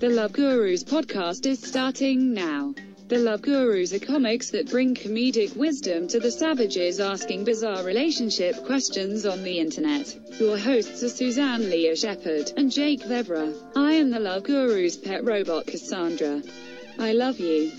The Love Gurus podcast is starting now. The Love Gurus are comics that bring comedic wisdom to the savages asking bizarre relationship questions on the internet. Your hosts are Suzanne Leah Shepherd and Jake Vebra. I am the Love Gurus' pet robot Cassandra. I love you.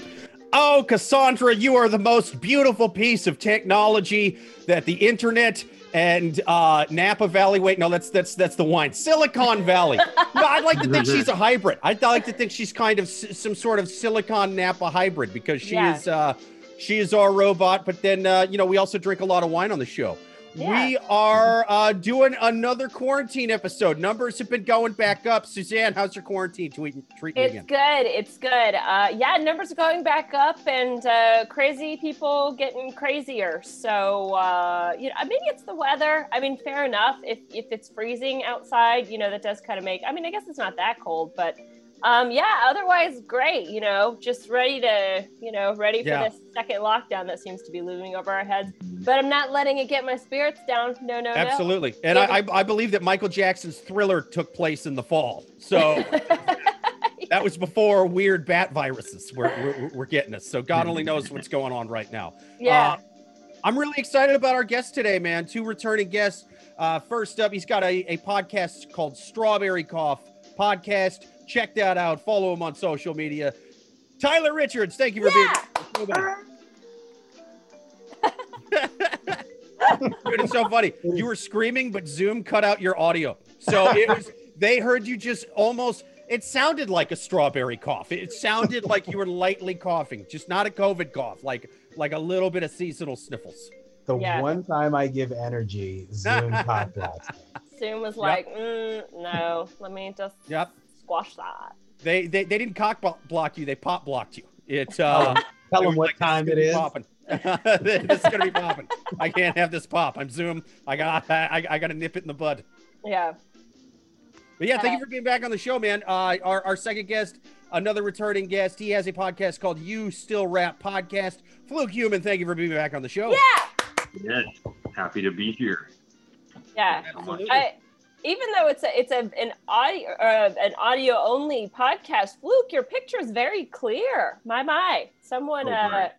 Oh, Cassandra, you are the most beautiful piece of technology that the internet and uh, Napa Valley. Wait, no, that's that's that's the wine. Silicon Valley. no, I'd like to think she's a hybrid. I'd like to think she's kind of s- some sort of Silicon Napa hybrid because she Yeah. is uh, she is our robot. But then uh, you know we also drink a lot of wine on the show. Yeah. We are uh, doing another quarantine episode. Numbers have been going back up. Suzanne, how's your quarantine treating treating you It's again? good. It's good. Uh, yeah, numbers are going back up, and uh, crazy people getting crazier. So, uh, you know, maybe it's the weather. I mean, fair enough. If if it's freezing outside, you know, that does kind of make. I mean, I guess it's not that cold, but um, yeah. Otherwise, great. You know, just ready to, you know, ready for Yeah. this second lockdown that seems to be looming over our heads. But I'm not letting it get my spirits down. No, no, no. Absolutely. And I, I, I believe that Michael Jackson's thriller took place in the fall. So that was before weird bat viruses were, were, were getting us. So God only knows what's going on right now. Yeah. Uh, I'm really excited about our guest today, man. Two returning guests. Uh, first up, he's got a, a podcast called Strawberry Cough Podcast. Check that out. Follow him on social media. Tyler Richards, thank you for being Yeah. Dude, it's so funny. You were screaming, but Zoom cut out your audio. So it was they heard you just almost it sounded like a strawberry cough. It sounded like you were lightly coughing, just not a COVID cough, like like a little bit of seasonal sniffles. The Yeah. one time I give energy, Zoom caught that. Zoom was like, mm, no, let me just Yep. Squash that. They they, they didn't cock block you, they pop blocked you. It's uh Tell them what like, time gonna it be is. Popping. this is gonna be popping. I can't have this pop. I'm Zoom. I got I, I gotta nip it in the bud. Yeah. But yeah, thank Uh, you for being back on the show, man. Uh, our, our second guest, another returning guest. He has a podcast called You Still Rap Podcast. Fluke Human, thank you for being back on the show. Yeah. Yes, happy to be here. Yeah. Absolutely. I, even though it's a it's a an audio uh, an audio only podcast, Fluke, your picture is very clear. My my, someone Oh, uh,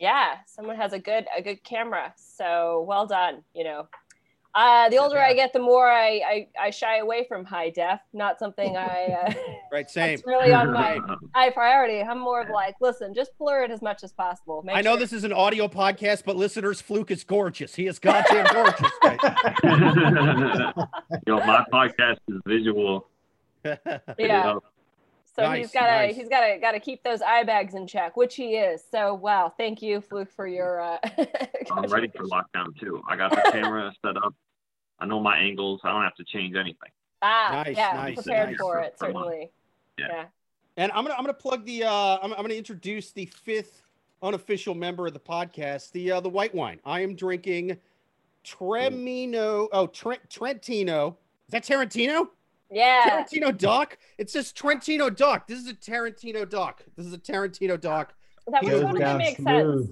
yeah, someone has a good a good camera. So well done. You know, uh, the older I get, the more I, I I shy away from high def. Not something I. Uh, right, same. It's really on my high priority. I'm more of like, listen, just blur it as much as possible. Make I know sure- this is an audio podcast, but listeners, Fluke is gorgeous. He is goddamn gorgeous. Yo, my podcast is visual. Yeah. Yeah. So Nice, he's got to nice. he's got to got to keep those eye bags in check, which he is. So wow, thank you, Fluke, for your. Uh, I'm ready for lockdown too. I got the camera set up. I know my angles. I don't have to change anything. Ah, Nice, yeah, nice, prepared nice. for it certainly. Yeah. Yeah. And I'm gonna I'm gonna plug the uh I'm, I'm gonna introduce the fifth unofficial member of the podcast, the uh, the white wine. I am drinking Tremino. Oh, Trent Trentino. Is that Tarantino? Yeah. Tarantino Doc. It says Trentino Doc. This is a Tarantino Doc. This is a Tarantino Doc. That would totally make sense.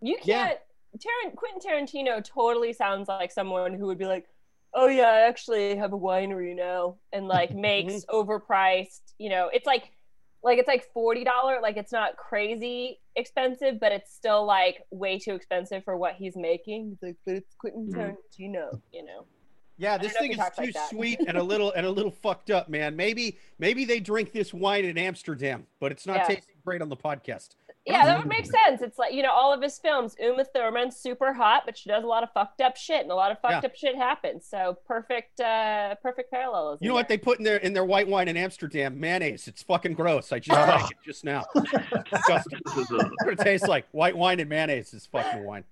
You can't. Taran- Quentin Tarantino totally sounds like someone who would be like, "Oh yeah, I actually have a winery now," and like makes overpriced. You know, it's like, like it's like forty dollar. Like it's not crazy expensive, but it's still like way too expensive for what he's making. It's like, but it's Quentin Mhm. Tarantino. You know. Yeah, this thing is too like sweet and a little and a little fucked up, man. Maybe maybe they drink this wine in Amsterdam, but it's not Yeah. tasting great on the podcast. Yeah, that would make sense. It's like you know, all of his films. Uma Thurman's super hot, but she does a lot of fucked up shit, and a lot of fucked Yeah. up shit happens. So perfect, uh perfect parallelism. You know what they put in their in their white wine in Amsterdam? Mayonnaise. It's fucking gross. I just drank it just now. Disgusting. This is a, what it tastes like. White wine and mayonnaise is fucking wine.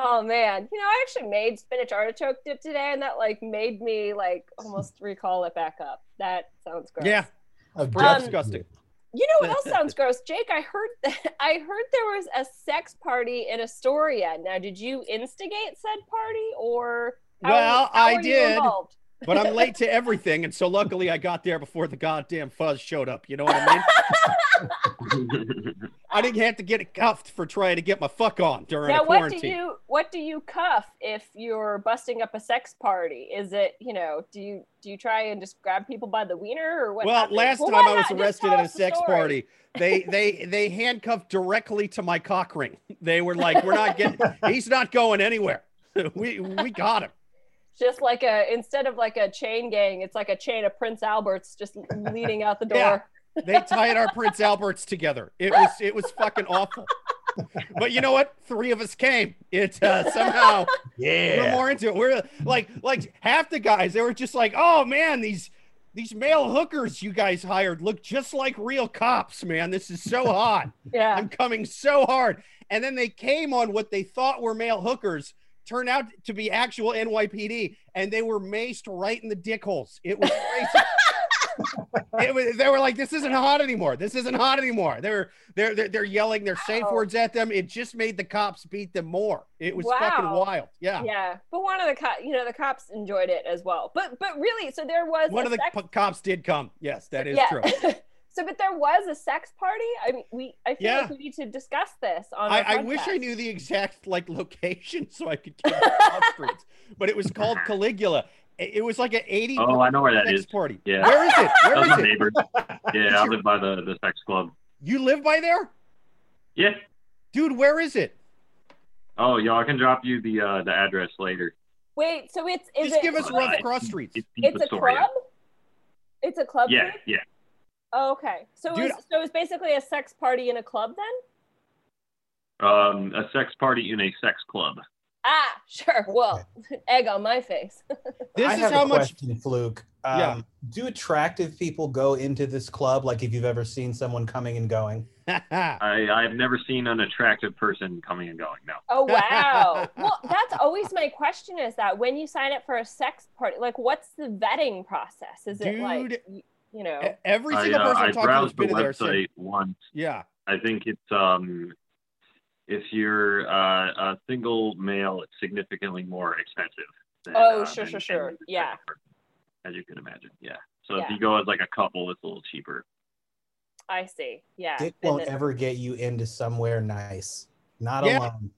Oh man, you know, I actually made spinach artichoke dip today, and that like made me like almost recall it back up. That sounds gross. Yeah, Of pretty Um, disgusting. You know what else sounds gross, Jake? I heard that, I heard there was a sex party in Astoria. Now, did you instigate said party, or how- Well, how I were you did. involved? But I'm late to everything, and so luckily I got there before the goddamn fuzz showed up. You know what I mean? I didn't have to get cuffed for trying to get my fuck on during now, a what do you what do you cuff if you're busting up a sex party? Is it you know do you do you try and just grab people by the wiener or what? well, happens? last Well, time I was arrested at a sex story. party, they they they handcuffed directly to my cock ring. They were like, "We're not getting. he's not going anywhere. we we got him." Just like a instead of like a chain gang, it's like a chain of Prince Alberts just leading out the door. Yeah. They tied our Prince Alberts together. It was it was fucking awful. But you know what? Three of us came. It uh, somehow we're Yeah. more into it. We're like like half the guys. They were just like, "Oh man, these these male hookers you guys hired look just like real cops, man. This is so hot. Yeah. I'm coming so hard." And then they came on what they thought were male hookers. Turned out to be actual NYPD, and they were maced right in the dick holes. It was crazy. it was, they were like, "This isn't hot anymore. This isn't hot anymore." They're they're they're, they're yelling their safe Wow. words at them. It just made the cops beat them more. It was fucking wild. Yeah. Yeah, but one of the co- you know the cops enjoyed it as well. But but really, so there was One of the sex- cops did come. Yes, that is yeah. true. so, but there was a sex party. I mean, we I feel Yeah. like we need to discuss this on. I, I wish I knew the exact like location so I could get the top streets. But it was called Caligula. It, it was like an 80 Oh, I know where that sex is. party. Yeah. Where is it? That Where was is my it? neighbor. Yeah, I live by the, the sex club. You live by there? Yeah. Dude, where is it? Oh, y'all, I can drop you the uh, the address later. Wait, so it's is Just it? give us Right. rough cross streets. It's, It's a club. It's a club. Yeah, thing? yeah. Oh, okay, so Dude, it was, so it was basically a sex party in a club then. Um, a sex party in a sex club. Ah, sure. Well, egg on my face. This I is have how a much question, Fluke. Um, Yeah. Do attractive people go into this club? Like if you've ever seen someone coming and going? I I've never seen an attractive person coming and going. No. Oh wow. well, that's always my question is that when you sign up for a sex party, like what's the vetting process? Is it like Dude. y- you know? Every I, single uh, person I I talked to that's browsed the been there said, website once. yeah. I think it's um, if you're uh, a single male, it's significantly more expensive. Than, Oh, uh, sure, than- sure, sure. Yeah. As you can imagine, yeah. So Yeah. if you go as like a couple, it's a little cheaper. I see. Yeah. Dick And won't then- ever get you into somewhere nice. Not Yeah. alone.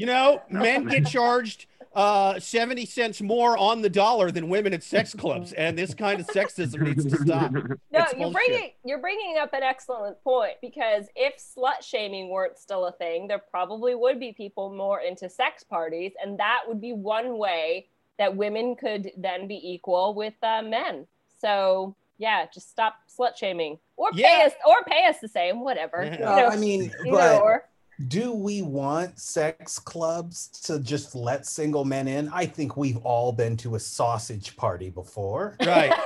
You know, men get charged uh 70 cents more on the dollar than women at sex clubs and this kind of sexism needs to stop. No, It's you're bullshit. bringing you're bringing up an excellent point because if slut shaming weren't still a thing, there probably would be people more into sex parties, and that would be one way that women could then be equal with uh, men. So yeah, just stop slut shaming, or pay Yeah. us, or pay us the same, whatever. Yeah. You No, know, I mean, either but or. Do we want sex clubs to just let single men in? I think we've all been to a sausage party before. Right.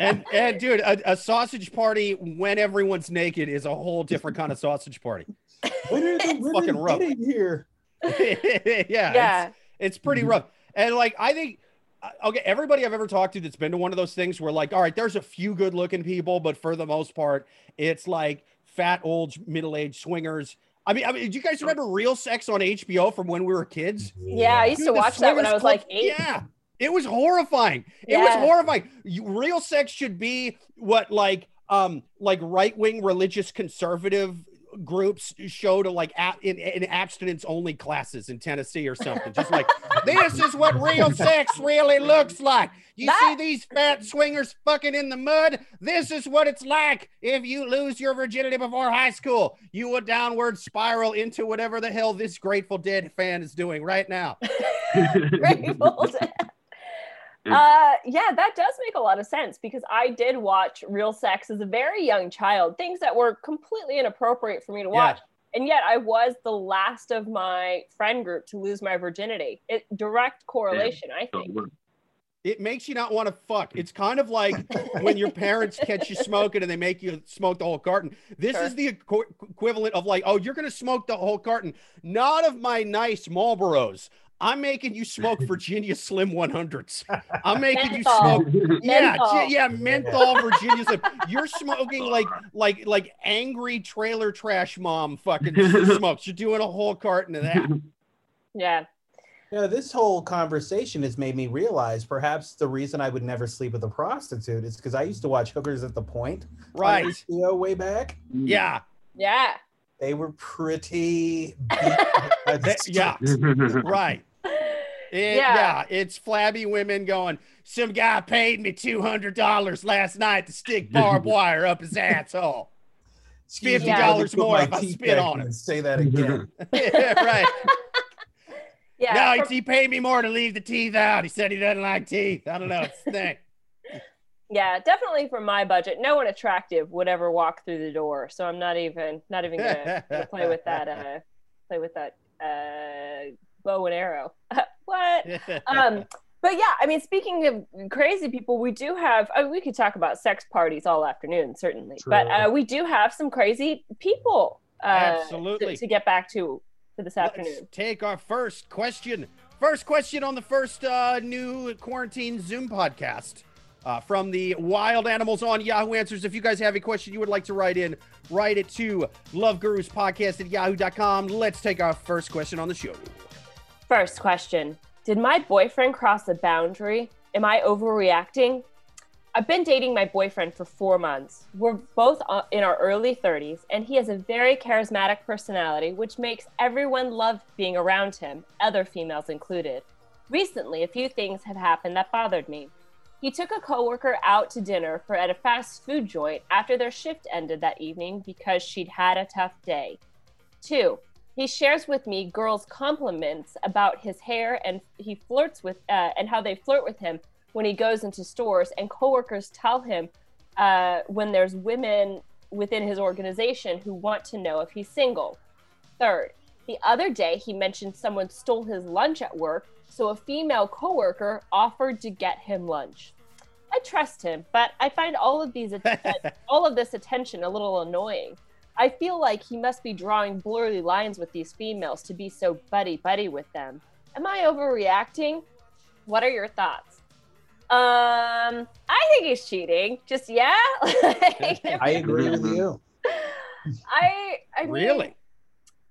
And and dude, a, a sausage party when everyone's naked is a whole different kind of sausage party. When are the Fucking women rough. getting here? yeah. yeah. It's, it's pretty rough. And like I think uh, okay, everybody I've ever talked to that's been to one of those things where like, all right, there's a few good looking people, but for the most part, it's like fat old middle-aged swingers. I mean, I mean, do you guys remember Real Sex on HBO from when we were kids? Yeah, I used Dude, to watch that when I swingers was like eight. Yeah. It was horrifying. It was horrifying. You, real sex should be what like um like right-wing religious conservative groups show to like a, in, in abstinence only classes in Tennessee or something. Just like this is what real sex really looks like. You That- see these fat swingers fucking in the mud? This is what it's like if you lose your virginity before high school. You would downward spiral into whatever the hell this Grateful Dead fan is doing right now. Grateful Dead. Uh, yeah, that does make a lot of sense because I did watch Real Sex as a very young child, things that were completely inappropriate for me to Yeah. watch. And yet I was the last of my friend group to lose my virginity. It direct correlation, I think. It makes you not want to fuck. It's kind of like when your parents catch you smoking and they make you smoke the whole carton. This Sure. is the equ- equivalent of like, oh, you're going to smoke the whole carton. Not of my nice Marlboros. I'm making you smoke Virginia Slim 100s. I'm making Menthol. you smoke. Yeah, Menthol. j- yeah, menthol Virginia Slim. You're smoking like like like angry trailer trash mom fucking smokes. You're doing a whole carton of that. Yeah. Yeah, this whole conversation has made me realize perhaps the reason I would never sleep with a prostitute is because I used to watch Hookers at the Point on Right. HBO way back. Mm. Yeah. Yeah. They were pretty. yeah. Right. It- Yeah. yeah. It's flabby women going, some guy paid me $200 last night to stick barbed wire up his asshole. Excuse $50 I would put more my if I teeth spit on in it. and Say that again. yeah, right. Yeah. no, he, he paid me more to leave the teeth out. He said he doesn't like teeth. I don't know. It's the thing. yeah, definitely for my budget. No one attractive would ever walk through the door. So I'm not even not even gonna, gonna play with that uh play with that uh bow and arrow. what? um but yeah i mean speaking of crazy people we do have I mean, we could talk about sex parties all afternoon certainly but uh, we do have some crazy people uh, Absolutely. to, to get back to for this Let's afternoon take our first question. First question on the first uh, new quarantine Zoom podcast uh, from the Wild Animals on Yahoo Answers. If you guys have a question you would like to write in, write it to loveguruspodcast Gurus Podcast at yahoo.com. Let's take our first question on the show. First question did my boyfriend cross a boundary? Am i overreacting? I've been dating my boyfriend for four months. We're both uh, in our early 30s and he has a very charismatic personality which makes everyone love being around him other females included. Recently a few things have happened that bothered me. He took a coworker out to dinner for at a fast food joint after their shift ended that evening because she'd had a tough day. Two, he shares with me girls' compliments about his hair, and he flirts with, uh, and how they flirt with him when he goes into stores. And coworkers tell him uh, when there's women within his organization who want to know if he's single. Third, the other day he mentioned someone stole his lunch at work, so a female coworker offered to get him lunch. I trust him, but I find all of these all of this attention a little annoying. I feel like he must be drawing blurry lines with these females to be so buddy buddy with them. Am I overreacting? What are your thoughts? Um, I think he's cheating. Just yeah. I agree with you. I I mean, Really?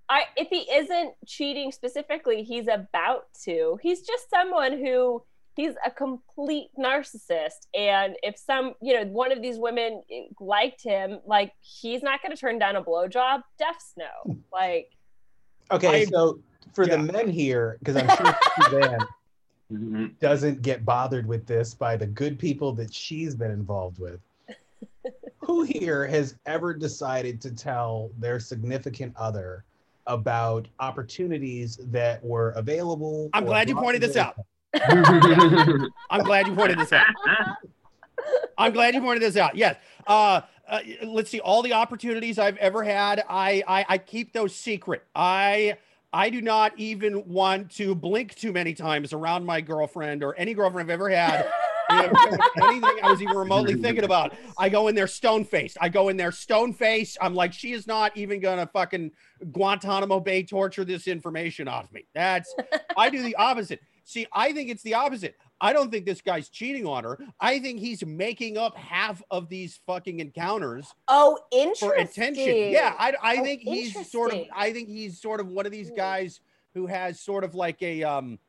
I if he isn't cheating specifically, he's about to. He's just someone who he's a complete narcissist and if some you know one of these women liked him like he's not going to turn down a blowjob death's no like Okay, I- so for the men here, because I'm sure Suzanne Mhm. doesn't get bothered with this by the good people that she's been involved with. Who here has ever decided to tell their significant other about opportunities that were available? I'm glad you pointed this their- out. I'm glad you pointed this out. I'm glad you pointed this out. Yes. Uh, uh, let's see. All the opportunities I've ever had, I, I I keep those secret. I I do not even want to blink too many times around my girlfriend or any girlfriend I've ever had. Anything I was even remotely thinking about. I go in there stone faced. I go in there stone faced. I'm like, she is not even gonna fucking Guantanamo Bay torture this information out of me. That's I do the opposite. See, I think it's the opposite. I don't think this guy's cheating on her. I think he's making up half of these fucking encounters oh interesting for attention. Yeah, I, I Oh, think he's sort of. I think he's sort of one of these Mm. guys who has sort of like a um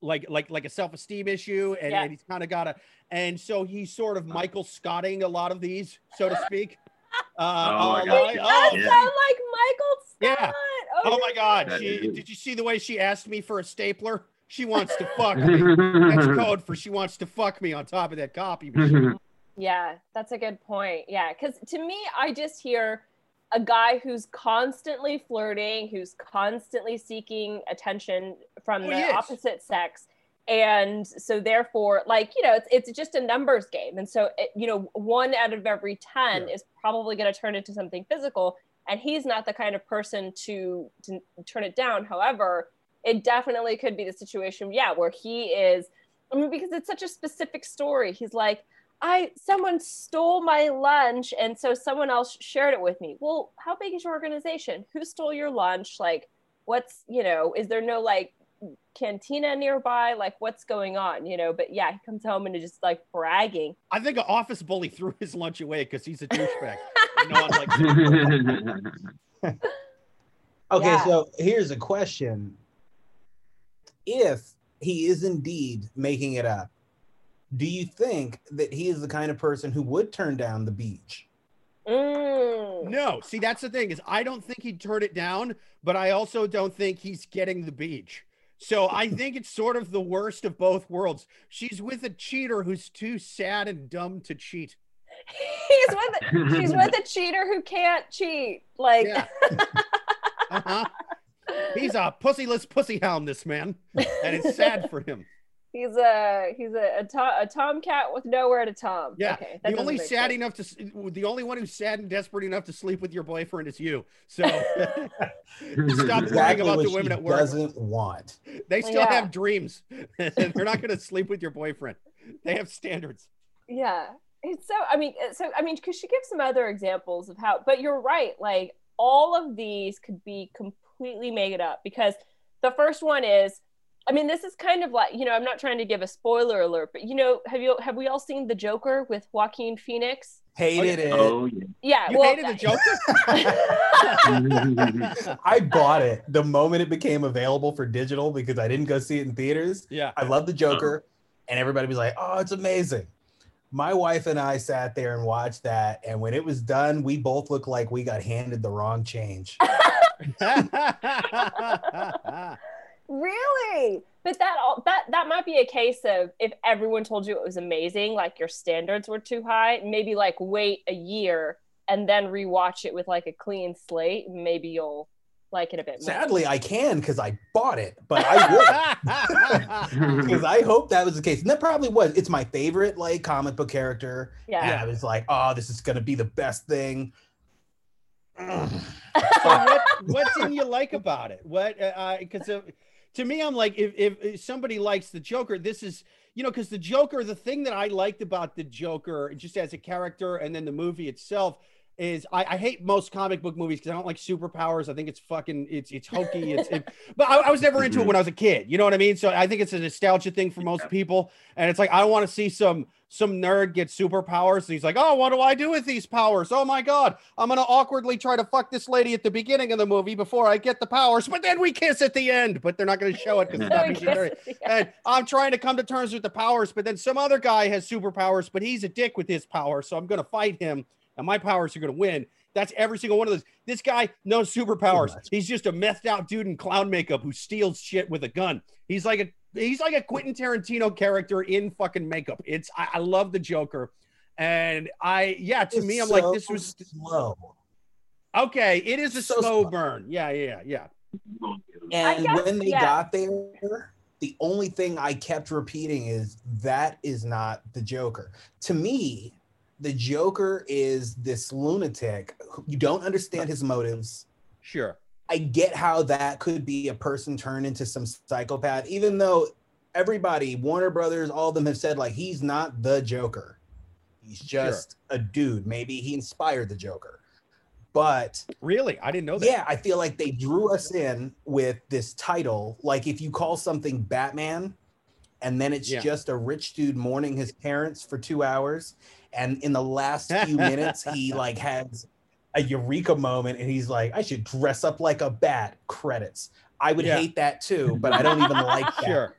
like like like a self-esteem issue and, Yeah. and he's kind of got a and so he's sort of Michael Scotting a lot of these, so to speak. Uh, Oh my uh, God. like, It oh, Yeah. sound like Michael Scott. Yeah. Scott. oh my god, she, did you see the way she asked me for a stapler? She wants to fuck me. That's code for she wants to fuck me on top of that copy machine. Yeah, that's a good point. Yeah, because to me, I just hear a guy who's constantly flirting, who's constantly seeking attention from Oh, the opposite sex. And so, therefore, like, you know, it's, it's just a numbers game. And so, it, you know, one out of every 10 Yeah. is probably going to turn into something physical. And he's not the kind of person to, to turn it down. However, it definitely could be the situation, yeah, where he is. I mean, because it's such a specific story. He's like, I someone stole my lunch and so someone else shared it with me. Well, how big is your organization? Who stole your lunch? Like what's, you know, is there no like cantina nearby? Like what's going on, you know? But yeah, he comes home and is just like bragging. I think an office bully threw his lunch away because he's a douchebag. And no one's like, Okay, Yeah. so here's a question. If he is indeed making it up, do you think that he is the kind of person who would turn down the beach? Mm. No, see, that's the thing is I don't think he'd turn it down, but I also don't think he's getting the beach. So I think it's sort of the worst of both worlds. She's with a cheater who's too sad and dumb to cheat. He's with she's with a cheater who can't cheat. Like Yeah. Uh-huh. He's a pussyless pussy hound, this man, and it's sad for him. he's a he's a a, to, a tomcat with nowhere to tom. Yeah, Okay, the only sad sense. enough to the only one who's sad and desperate enough to sleep with your boyfriend is you. So Stop worrying about the women at work. Doesn't want. they still Yeah. have dreams. They're not going to sleep with your boyfriend. They have standards. Yeah. It's so I mean so I mean cuz she gives some other examples of how but you're right like all of these could be completely made it up because the first one is I mean this is kind of like you know I'm not trying to give a spoiler alert but you know have you have we all seen The Joker with Joaquin Phoenix? Hated oh, it. Oh yeah. Yeah, You well hated the Joker? I bought it the moment it became available for digital because I didn't go see it in theaters. yeah. I love the Joker, uh-huh. and everybody was like, "Oh, it's amazing." My wife and I sat there and watched that, and when it was done, we both looked like we got handed the wrong change. Really? But that all that that might be a case of if everyone told you it was amazing, like your standards were too high, maybe like wait a year and then rewatch it with like a clean slate, maybe you'll like it a bit more. Sadly, I can because I bought it, but I would because I hope that was the case, and that probably was. It's my favorite like comic book character. Yeah. And I was like, "Oh, this is gonna be the best thing." What what didn't you like about it? What because uh, to me, I'm like if, if if somebody likes the Joker, this is you know because the Joker, the thing that I liked about the Joker, just as a character, and then the movie itself. Is I, I hate most comic book movies because I don't like superpowers. I think it's fucking it's it's hokey. It's it, but I, I was never into it when I was a kid. You know what I mean? So I think it's a nostalgia thing for most people. And it's like I want to see some some nerd get superpowers. And he's like, oh, what do I do with these powers? Oh my god, I'm gonna awkwardly try to fuck this lady at the beginning of the movie before I get the powers, but then we kiss at the end. But they're not gonna show it because it's not PG-13. And I'm trying to come to terms with the powers, but then some other guy has superpowers, but he's a dick with his power, so I'm gonna fight him, and my powers are gonna win. That's every single one of those. This guy, no superpowers. much. He's just a methed out dude in clown makeup who steals shit with a gun. He's like a he's like a Quentin Tarantino character in fucking makeup. It's I, I love the Joker, and I yeah to me I'm like this was slow. okay. It is a So slow slow. burn. Yeah yeah yeah. And guess, when they yeah. got there, the only thing I kept repeating is that is not the Joker. To me, the Joker is this lunatic. You don't understand his motives. Sure. I get how that could be a person turned into some psychopath, even though everybody, Warner Brothers, all of them have said like he's not the Joker. He's just a dude. Maybe he inspired the Joker. But Really, I didn't know that. yeah, I feel like they drew us in with this title. Like if you call something Batman, and then it's Yeah. just a rich dude mourning his parents for two hours, and in the last few minutes he like has a eureka moment, and he's like, "I should dress up like a bat." Credits. I would Yeah. hate that too, but I don't even like that. Sure.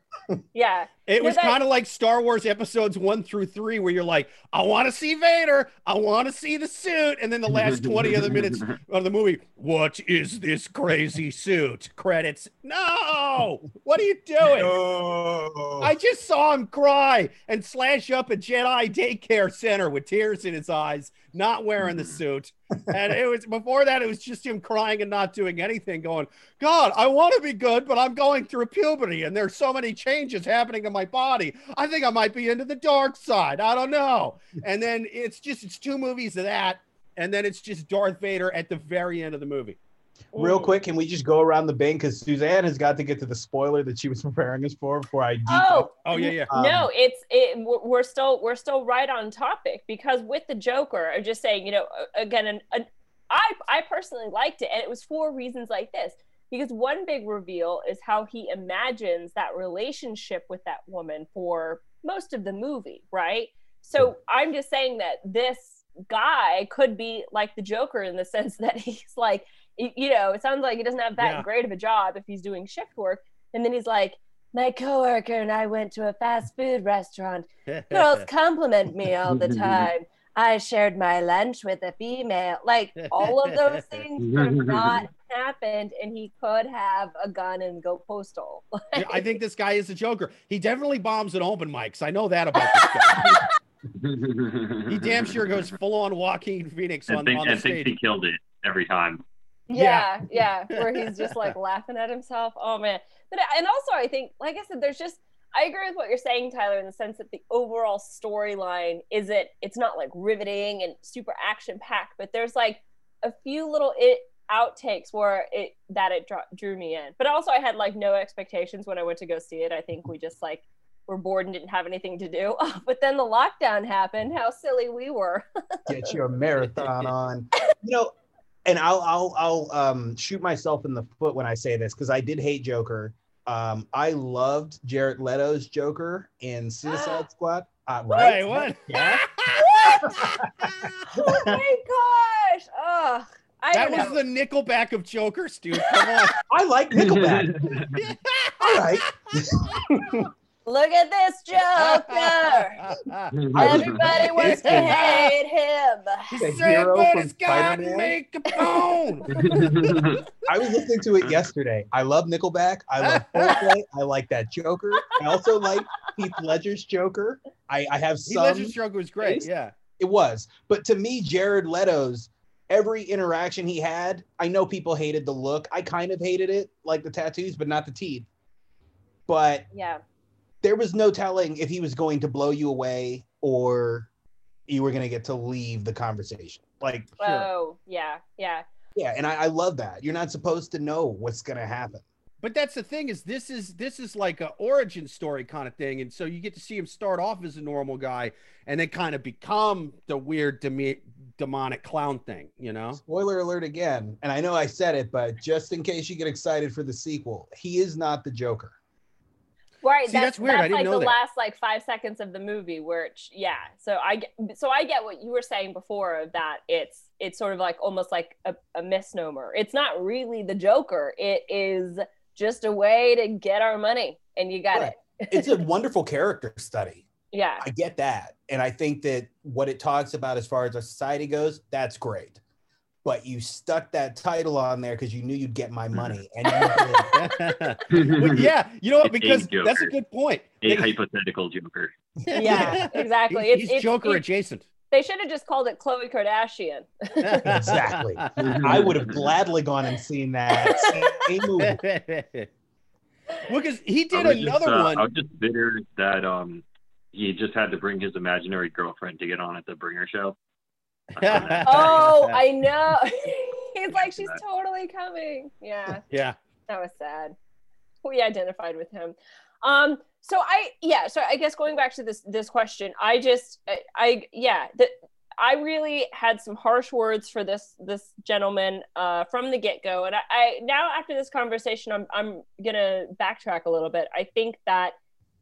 yeah. It No, was that- kind of like Star Wars episodes one through three, where you're like, I want to see Vader, I want to see the suit, and then the last 20 other minutes of the movie, what is this crazy suit? Credits. No, what are you doing? No. I just saw him cry and slash up a Jedi daycare center with tears in his eyes, not wearing the suit. And it was before that, it was just him crying and not doing anything, going, God, I want to be good, but I'm going through puberty and there's so many changes happening to my body. I think I might be into the dark side. I don't know. And then it's just, it's two movies of that. And then it's just Darth Vader at the very end of the movie. Real Mm. quick, can we just go around the bank because Suzanne has got to get to the spoiler that she was preparing us for before I deep Oh, Oh, yeah, yeah. Um, no, it's it. we're- We're still we're still right on topic because with the Joker, I'm just saying, you know, again, an, an, I I personally liked it, and it was for reasons like this. Because one big reveal is how he imagines that relationship with that woman for most of the movie, right? So I'm just saying that this guy could be like the Joker in the sense that he's like, you know, it sounds like he doesn't have that Yeah. great of a job if he's doing shift work, and then he's like, My coworker and I went to a fast food restaurant. Girls compliment me all the time. I shared my lunch with a female. Like all of those things could have not happened, and he could have a gun and go postal. Yeah, I think this guy is a joker. He definitely bombs at open mics. I know that about this guy. he damn sure goes full on Joaquin Phoenix on, and think, on the and thinks stage. he killed it every time. yeah, yeah, where he's just like laughing at himself. Oh man. But and also I think, like I said, there's just I agree with what you're saying, Tyler, in the sense that the overall storyline isn't it's not like riveting and super action packed, but there's like a few little it outtakes where it that it dro- drew me in. But also I had like no expectations when I went to go see it. I think we just like were bored and didn't have anything to do. but then the lockdown happened. How silly we were. Get your marathon on. You know, and I'll I'll I'll um shoot myself in the foot when I say this because I did hate Joker. Um, I loved Jared Leto's Joker in Suicide Squad. Uh, Wait, what? Yeah. oh my gosh. Oh, I That was know. the Nickelback of Jokers, dude. Come on. I like Nickelback. All right. Look at this Joker. Everybody wants to hate him. He The said, hero but from it's got to make a bone. I was listening to it yesterday. I love Nickelback. I love Coldplay. I like that Joker. I also like Heath Ledger's Joker. I, I have He some. Ledger's Joker was great. taste. Yeah. It was, but to me, Jared Leto's every interaction he had. I know people hated the look. I kind of hated it, like the tattoos, but not the teeth. But Yeah. There was no telling if he was going to blow you away or you were going to get to leave the conversation. Like, Oh, yeah. Yeah. yeah, and I, I love that. You're not supposed to know what's going to happen. But that's the thing is this is this is like a origin story kind of thing, and so you get to see him start off as a normal guy and then kind of become the weird deme- demonic clown thing, you know? Spoiler alert again. And I know I said it, but just in case you get excited for the sequel, he is not the Joker. Right. See, that's, that's weird. I didn't like know the that. last like five seconds of the movie it's yeah. So I get so I get what you were saying before of that it's it's sort of like almost like a, a misnomer. It's not really the Joker. It is just a way to get our money and you got Right. it. It's a wonderful character study. Yeah. I get that. And I think that what it talks about as far as our society goes, that's great. But you stuck that title on there because you knew you'd get my money. And you did. Yeah, you know what? It's a Because that's a good point. A They- hypothetical Joker. Yeah, exactly. He's, It's- he's it's- Joker it's- adjacent. They should have just called it Khloe Kardashian. Exactly. I would have gladly gone and seen that same movie. well, because he did was just, another uh, one. I was just bitter that um he just had to bring his imaginary girlfriend to get on at the Bringer show. Oh, I know. He's like, she's totally coming. Yeah. yeah. That was sad. We identified with him. Um, so I yeah, so I guess going back to this this question, I just I, I yeah, that I really had some harsh words for this this gentleman uh, from the get go, and I, I now after this conversation, I'm I'm gonna backtrack a little bit. I think that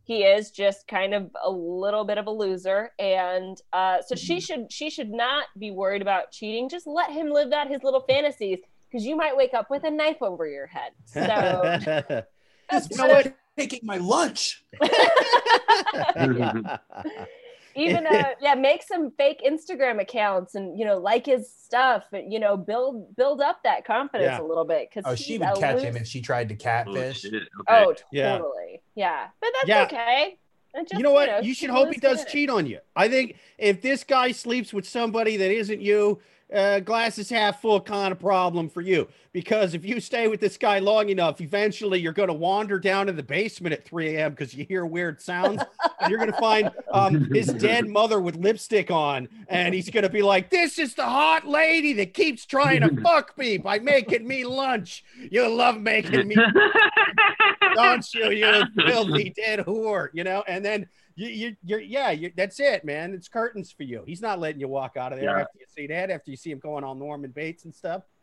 he is just kind of a little bit of a loser, and uh, so she should she should not be worried about cheating. Just let him live out his little fantasies, because you might wake up with a knife over your head. So that's You know what? Taking my lunch. even uh yeah make some fake instagram accounts and you know like his stuff and, you know build build up that confidence Yeah. a little bit because Oh, she would catch him if she tried to Oh, catfish. shit. Okay. oh totally yeah, but that's Yeah. okay just, you know what? you should hope he does cheat on you. I think if this guy sleeps with somebody that isn't you, uh, glass is half full kind of problem for you. Because if you stay with this guy long enough, eventually you're going to wander down to the basement at 3 a.m. because you hear weird sounds. and you're going to find um, his dead mother with lipstick on. And he's going to be like, This is the hot lady that keeps trying to fuck me by making me lunch. You love making me don't you, you filthy dead whore, you know? And then you, you, you're, yeah, you, that's it, man. It's curtains for you. He's not letting you walk out of there Yeah. after you see that, after you see him going on Norman Bates and stuff.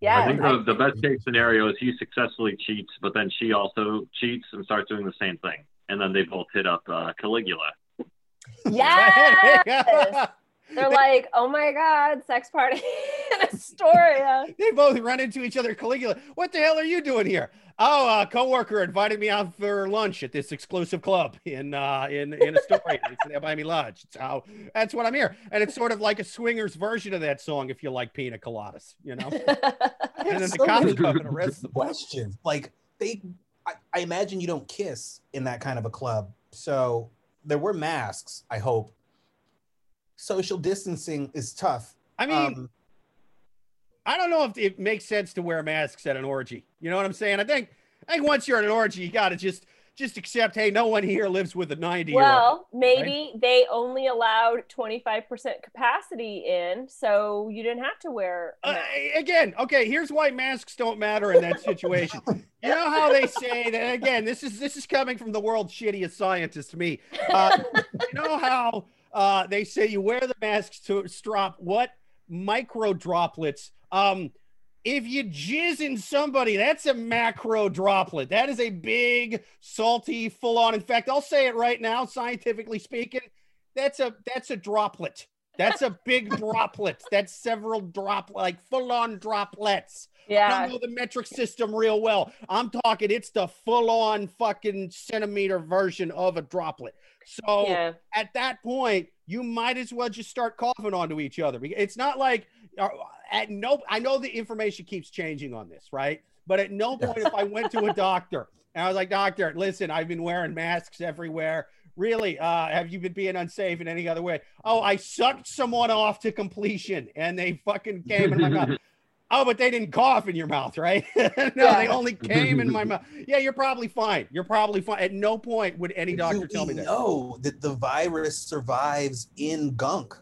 yeah I think the, the best case scenario is he successfully cheats, but then she also cheats and starts doing the same thing, and then they both hit up uh, Caligula. yes they're like oh my god sex party in Astoria. They both run into each other. Caligula, what the hell are you doing here? Oh, a coworker invited me out for lunch at this exclusive club in uh, in in Astoria. they buy me lunch. It's how that's what I'm here, and it's sort of like a swingers version of that song. If you like pina coladas, you know. and then the so cops many come and arrest them. questions. Like they, I, I imagine you don't kiss in that kind of a club. So there were masks. I hope. Social distancing is tough. I mean, Um, I don't know if it makes sense to wear masks at an orgy. You know what I'm saying? I think I think once you're at an orgy, you got to just just accept, hey, no one here lives with a 90 well, maybe they only allowed 25% capacity in, so you didn't have to wear. Uh, again, okay, here's why masks don't matter in that situation. you know how they say that again, this is this is coming from the world's shittiest scientist, me. Uh, you know how uh, they say you wear the masks to stop what micro droplets. Um, if you jizz in somebody, that's a macro droplet. That is a big, salty, full on. In fact, I'll say it right now, scientifically speaking, that's a that's a droplet. That's a big droplet. That's several drop like full on droplets. Yeah. I don't know the metric system real well. I'm talking it's the full on fucking centimeter version of a droplet. So Yeah. at that point, you might as well just start coughing onto each other. It's not like uh, at no. I know the information keeps changing on this, right? But at no point, if I went to a doctor and I was like, "Doctor, listen, I've been wearing masks everywhere. Really, uh, have you been being unsafe in any other way?" Oh, I sucked someone off to completion, and they fucking came in my mouth. Oh, but they didn't cough in your mouth, right? no, Yeah. they only came in my mouth. Yeah, you're probably fine. You're probably fine. At no point would any doctor do tell me that. No, that the virus survives in gunk.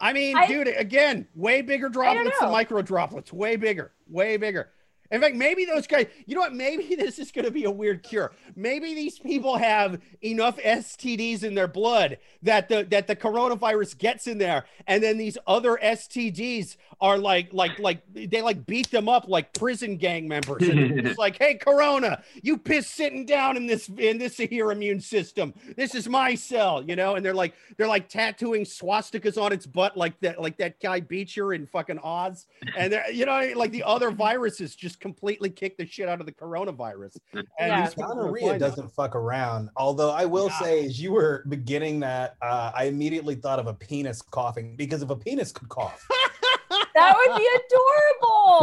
I mean, I- dude, again, way bigger droplets than micro droplets. Way bigger, way bigger. In fact, maybe those guys, you know what? Maybe this is going to be a weird cure. Maybe these people have enough STDs in their blood that the that the coronavirus gets in there, and then these other STDs are like like like they like beat them up like prison gang members. And it's like, hey, Corona, you piss sitting down in this in this here immune system. This is my cell, you know. And they're like they're like tattooing swastikas on its butt like that like that guy Beecher in fucking Oz. And they're you know like the other viruses just completely kick the shit out of the coronavirus. And Yeah. these Gonorrhea doesn't fuck around. Although I will Yeah. say, as you were beginning that, uh, I immediately thought of a penis coughing because if a penis could cough, That would be adorable.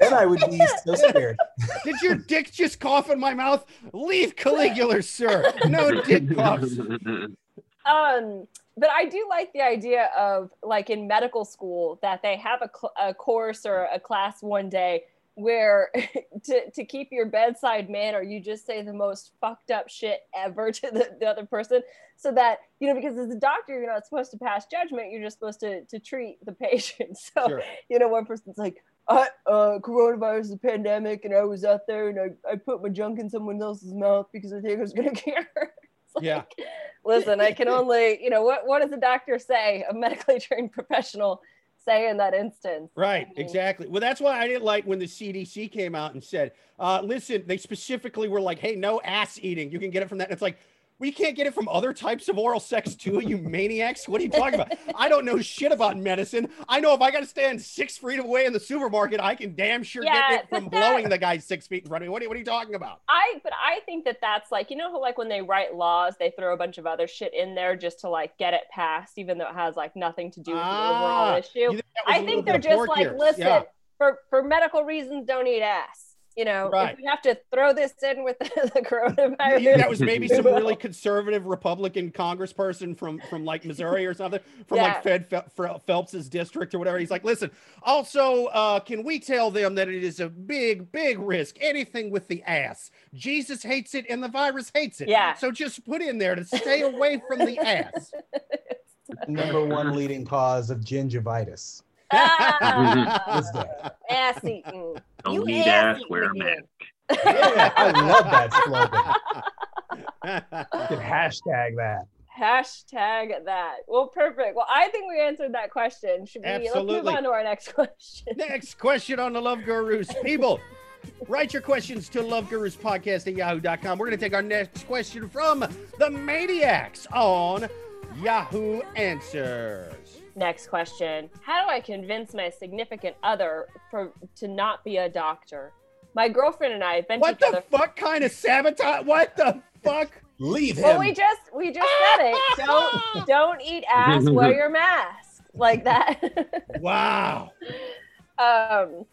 then I would be so scared. Did your dick just cough in my mouth? Leave Caligula, sir. No dick coughs. um but i do like the idea of like in medical school that they have a, cl- a course or a class one day where to, to keep your bedside manner you just say the most fucked up shit ever to the, the other person so that you know because as a doctor you're not supposed to pass judgment you're just supposed to, to treat the patient so Sure. you know one person's like I, uh, coronavirus is a pandemic and i was out there and I, I put my junk in someone else's mouth because i think i was going to cure It's like, Yeah. listen i can only you know what what does a doctor say a medically trained professional say in that instance Right, I mean, exactly. Well, that's why I didn't like when the CDC came out and said, uh, listen, they specifically were like, hey, no ass eating. You can get it from that. It's like, we can't get it from other types of oral sex too, you maniacs. What are you talking about? I don't know shit about medicine. I know if I got to stand six feet away in the supermarket, I can damn sure Yeah, get it from that- blowing the guy six feet in front of me. What are, what are you talking about? I but I think that that's like you know how like when they write laws they throw a bunch of other shit in there just to like get it passed even though it has like nothing to do with the Ah, overall issue. You think that was a I think they're just like listen Yeah. for for medical reasons don't eat ass. You know, Right. if we have to throw this in with the, the coronavirus. think that was maybe some really conservative Republican congressperson from from like Missouri or something from Yeah. like Fed Fel- Fel- Phelps's district or whatever. He's like, listen. Also, uh, can we tell them that it is a big, big risk? Anything with the ass, Jesus hates it and the virus hates it. Yeah. So just put in there to stay away from the ass. Number one leading cause of gingivitis. Ah, Is that? ass eating. Don't You eat ass ass, wear a again. mask. Yeah, I love that slogan. You can hashtag that. Hashtag that. Well, perfect. Well, I think we answered that question. Should we let's Absolutely. move on to our next question? Next question on the Love Gurus. People, write your questions to loveguruspodcast at yahoo.com. We're going to take our next question from the Maniacs on Yahoo Answers. Next question. How do I convince my significant other for to not be a doctor? My girlfriend and I have been What together. the fuck kind of sabotage? What the fuck? Leave him. well, we just we just said it. Don't don't eat ass. Wear your mask like that. Wow. um,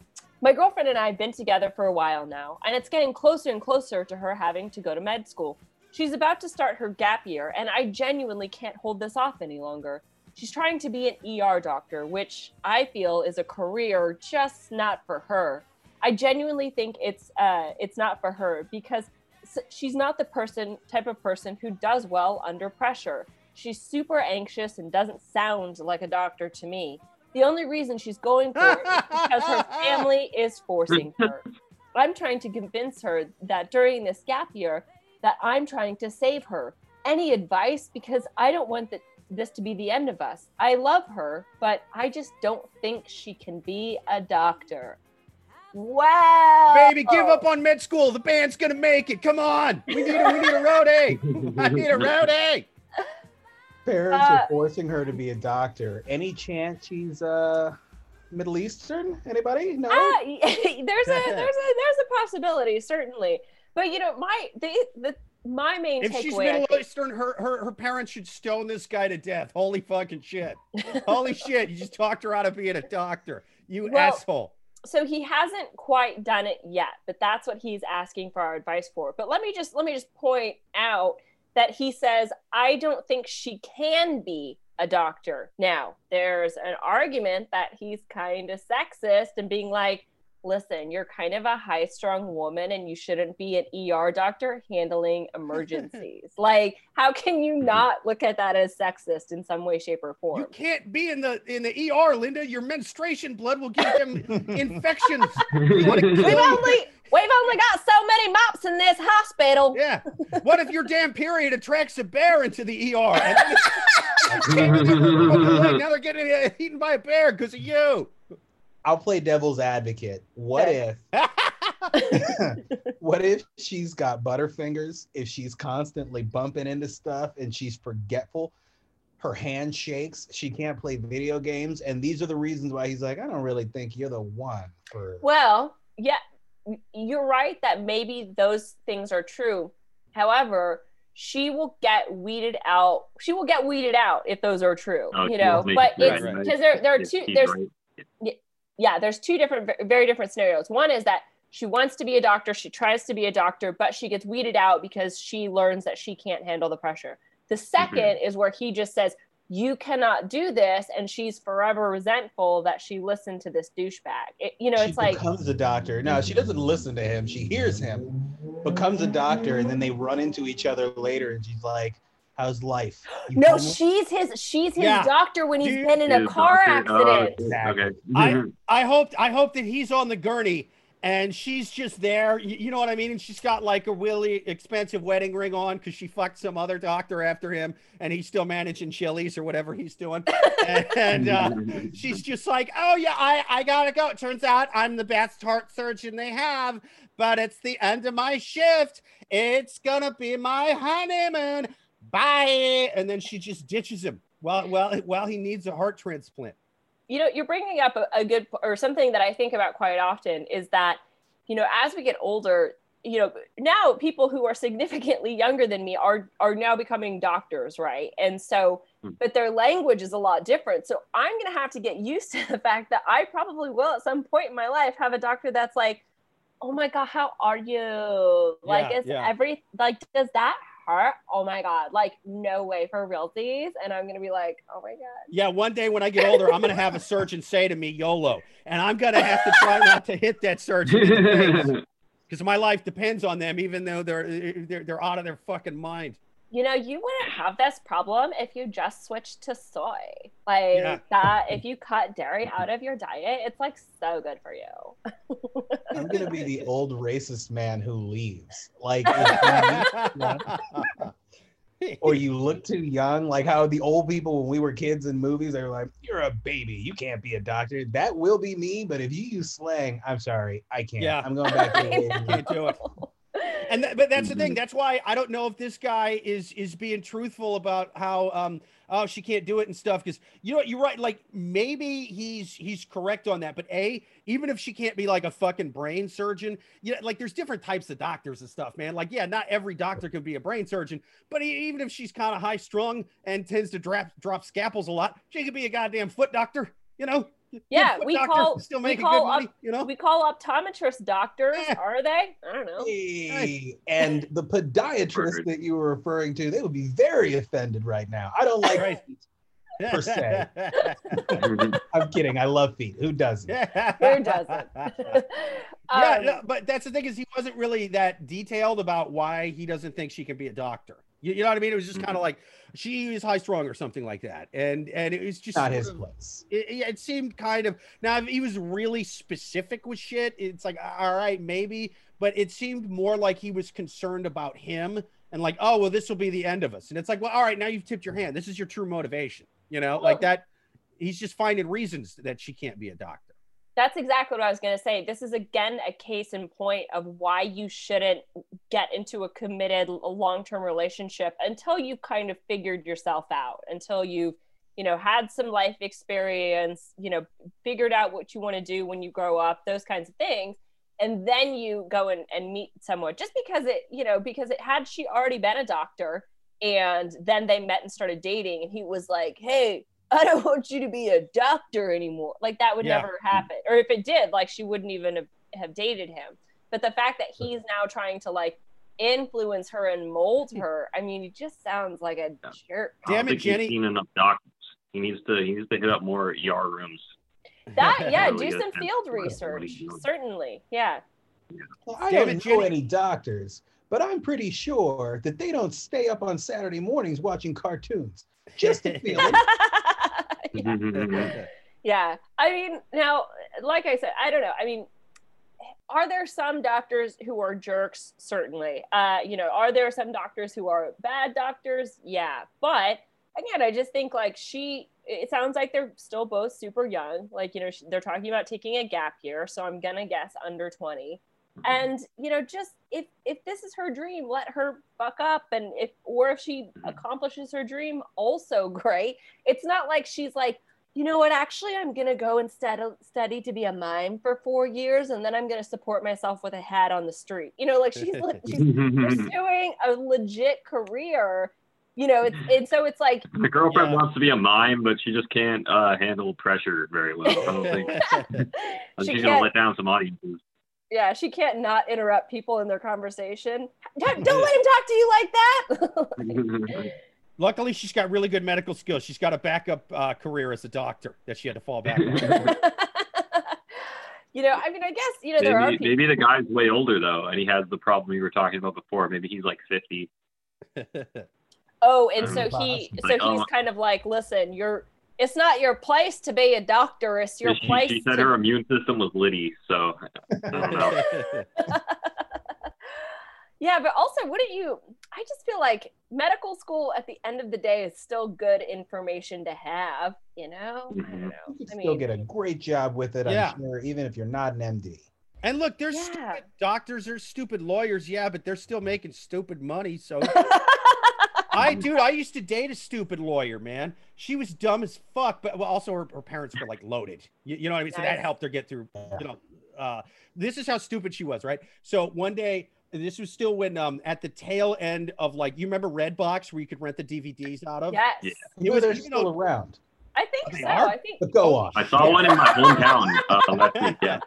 my girlfriend and I have been together for a while now, and it's getting closer and closer to her having to go to med school. She's about to start her gap year, and I genuinely can't hold this off any longer. She's trying to be an ER doctor, which I feel is a career just not for her. I genuinely think it's uh, it's not for her because she's not the person type of person who does well under pressure. She's super anxious and doesn't sound like a doctor to me. The only reason she's going for it is because her family is forcing her. I'm trying to convince her that during this gap year that I'm trying to save her. Any advice because I don't want that this to be the end of us. I love her, but I just don't think she can be a doctor. Wow. Baby, give up on med school. The band's gonna make it. Come on. We need a, we need a roadie. I need a roadie. Parents Uh, are forcing her to be a doctor. Any chance she's uh Middle Eastern? Anybody? No. Ah, there's a there's a there's a possibility certainly, but you know my the the my main If she's Middle think- Eastern, her, her her parents should stone this guy to death. Holy fucking shit. Holy shit. You just talked her out of being a doctor. You Well, asshole. so he hasn't quite done it yet but that's what he's asking for our advice for but let me just let me just point out that he says i don't think she can be a doctor now there's an argument that he's kind of sexist and being like listen you're kind of a high strung woman and you shouldn't be an er doctor handling emergencies like how can you not look at that as sexist in some way shape or form You can't be in the in the ER, Linda. Your menstruation blood will give them infections. We've only we've only got so many mops in this hospital Yeah. What if your damn period attracts a bear into the ER? And then it's- now they're getting uh, eaten by a bear because of you. I'll play devil's advocate. What Okay. if what if she's got butterfingers? If she's constantly bumping into stuff and she's forgetful, her hand shakes, she can't play video games, and these are the reasons why he's like, I don't really think you're the one for Well, yeah, you're right that maybe those things are true. However, she will get weeded out. She will get weeded out if those are true, Oh, you know. But it it's right. because there there are two. he's There's right. Yeah, there's two different, very different scenarios. One is that she wants to be a doctor, she tries to be a doctor, but she gets weeded out because she learns that she can't handle the pressure. The mhm. 2nd is where he just says, You cannot do this. And she's forever resentful that she listened to this douchebag. It, you know, she it's like, becomes a doctor. No, she doesn't listen to him. She hears him, becomes a doctor, and then they run into each other later, and she's like, "How's life?" You no, coming?" she's his she's his Yeah. doctor when he's Do you- been in a car doctor- oh, accident. Exactly. okay. I I hope I hope that he's on the gurney and she's just there. You, you know what I mean? And she's got like a really expensive wedding ring on because she fucked some other doctor after him, and he's still managing Chili's or whatever he's doing. and uh, she's just like, "Oh yeah, I I gotta go." It turns out I'm the best heart surgeon they have, but it's the end of my shift. It's gonna be my honeymoon. Bye. And then she just ditches him. Well, well, while he needs a heart transplant. you know you're bringing up a, a good or something that i think about quite often is that you know as we get older you know now people who are significantly younger than me are are now becoming doctors right and so Hmm. but their language is a lot different so i'm going to have to get used to the fact that i probably will at some point in my life have a doctor that's like oh my god how are you like Yeah, is yeah. every like does that hurt oh my god like no way for realties. And i'm going to be like oh my god. Yeah, one day when I get older, I'm gonna have a surgeon say to me YOLO, and I'm gonna have to try not to hit that surgeon in the face. Because my life depends on them, even though they're they're, they're out of their fucking mind. You know, you wouldn't have this problem if you just switched to soy. Like Yeah. that, if you cut dairy out of your diet, it's like so good for you. I'm gonna be the old racist man who leaves. Like, or you look too young, like how the old people when we were kids in movies, they were like, "You're a baby, you can't be a doctor." That will be me, but if you use slang, I'm sorry, I can't. Yeah. I'm going back to the I know. Can't do it. And th- but that's the thing. That's why I don't know if this guy is is being truthful about how um oh she can't do it and stuff. Because you know you're right. Like maybe he's he's correct on that. But a even if she can't be like a fucking brain surgeon, you know, like there's different types of doctors and stuff, man. Like yeah, not every doctor can be a brain surgeon. But even if she's kind of high strung and tends to drop drop scalpels a lot, she could be a goddamn foot doctor. You know. Good Yeah, we call- still we making call good money. up- you know. We call optometrist doctors, Yeah. are they? I don't know. Hey, and the podiatrist that you were referring to, they would be very offended right now. I don't like Right. feet. per se. I'm kidding. I love feet. Who doesn't? Who doesn't? yeah, Um, no, but that's the thing is he wasn't really that detailed about why he doesn't think she can be a doctor. You, you know what I mean? It was just kind of mm-hmm. like she is high strung or something like that, and and it was just Not his of- place. It, it- it seemed kind of now if he was really specific with shit. It's like all right, maybe, but it seemed more like he was concerned about him and like, oh well, this will be the end of us. And it's like, well, all right, now you've tipped your hand. This is your true motivation. You know, like that. He's just finding reasons that she can't be a doctor. That's exactly what I was going to say. This is again a case in point of why you shouldn't get into a committed long term relationship until you've kind of figured yourself out, until you've, you know, had some life experience, you know, figured out what you want to do when you grow up, those kinds of things. And then you go and, and meet someone just because it, you know, because it had she already been a doctor and then they met and started dating and he was like, hey, I don't want you to be a doctor anymore. Like that would Yeah. never happen. Or if it did, like she wouldn't even have, have dated him. But the fact that he's now trying to like influence her and mold her, I mean, it just sounds like a Yeah. jerk. Damn it, think he's Jenny. seen enough doctors. He needs to he needs to hit up more ER rooms. That yeah, do some field of what- what research. Certainly. Yeah. Well, I Damn don't it, know Jenny. any doctors, but I'm pretty sure that they don't stay up on Saturday mornings watching cartoons. Just a feeling. yeah. Yeah. I mean, now, like I said, I don't know. I mean, are there some doctors who are jerks? Certainly. Uh, you know, are there some doctors who are bad doctors? Yeah. But again, I just think like she, it sounds like they're still both super young. Like, you know, they're talking about taking a gap year. So I'm going to guess under 20 and you know just if if this is her dream let her fuck up and if or if she accomplishes her dream also great it's not like she's like you know what actually i'm gonna go and study, study to be a mime for four years and then i'm gonna support myself with a hat on the street you know like she's, she's pursuing a legit career you know it's and so it's like The girlfriend Yeah. wants to be a mime, but she just can't uh, handle pressure very well. I don't think she she's gonna let down some audiences. Yeah she can't not interrupt people in their conversation don't, don't let him talk to you like that Luckily, she's got really good medical skills. She's got a backup uh, career as a doctor that she had to fall back on. you know, I mean, I guess you know there are maybe, people. maybe the guy's way older though, and he has the problem you were talking about before. Maybe he's like fifty. Oh, and so he, so he's oh. kind of like, listen, you're. It's not your place to be a doctor. It's your she, place. she said to... her immune system was Liddy, so I don't know. Yeah, but also, wouldn't you? I just feel like medical school at the end of the day is still good information to have. You know, I Mhm. don't know. You can I still get a great job with it, Yeah. I'm sure, even if you're not an MD. and look, there's Yeah. stupid doctors, there's stupid lawyers, yeah, but they're still making stupid money. So I, dude, I used to date a stupid lawyer, man. She was dumb as fuck, but well, also her, her parents were like loaded. You, you know what I mean? So that helped her get through. You know, uh, this is how stupid she was, right? So one day, this was still when um at the tail end of like you remember Redbox where you could rent the DVDs out of. yes, Yeah. You know, was- they're still know- around. I think They so. are? I think. But go on. I saw one in my hometown uh, last week. Yeah,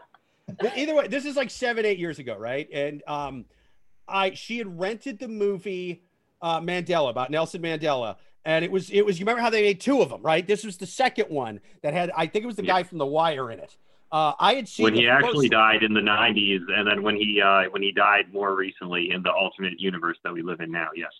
But either way, this is like seven, eight years ago, right? And um, I she had rented the movie uh, Mandela about Nelson Mandela, and it was it was you remember how they made two of them, right? This was the second one that had I think it was the Yeah. guy from The Wire in it. Uh, I had seen when he actually first- died in the '90s, and then when he uh, when he died more recently in the alternate universe that we live in now. Yes.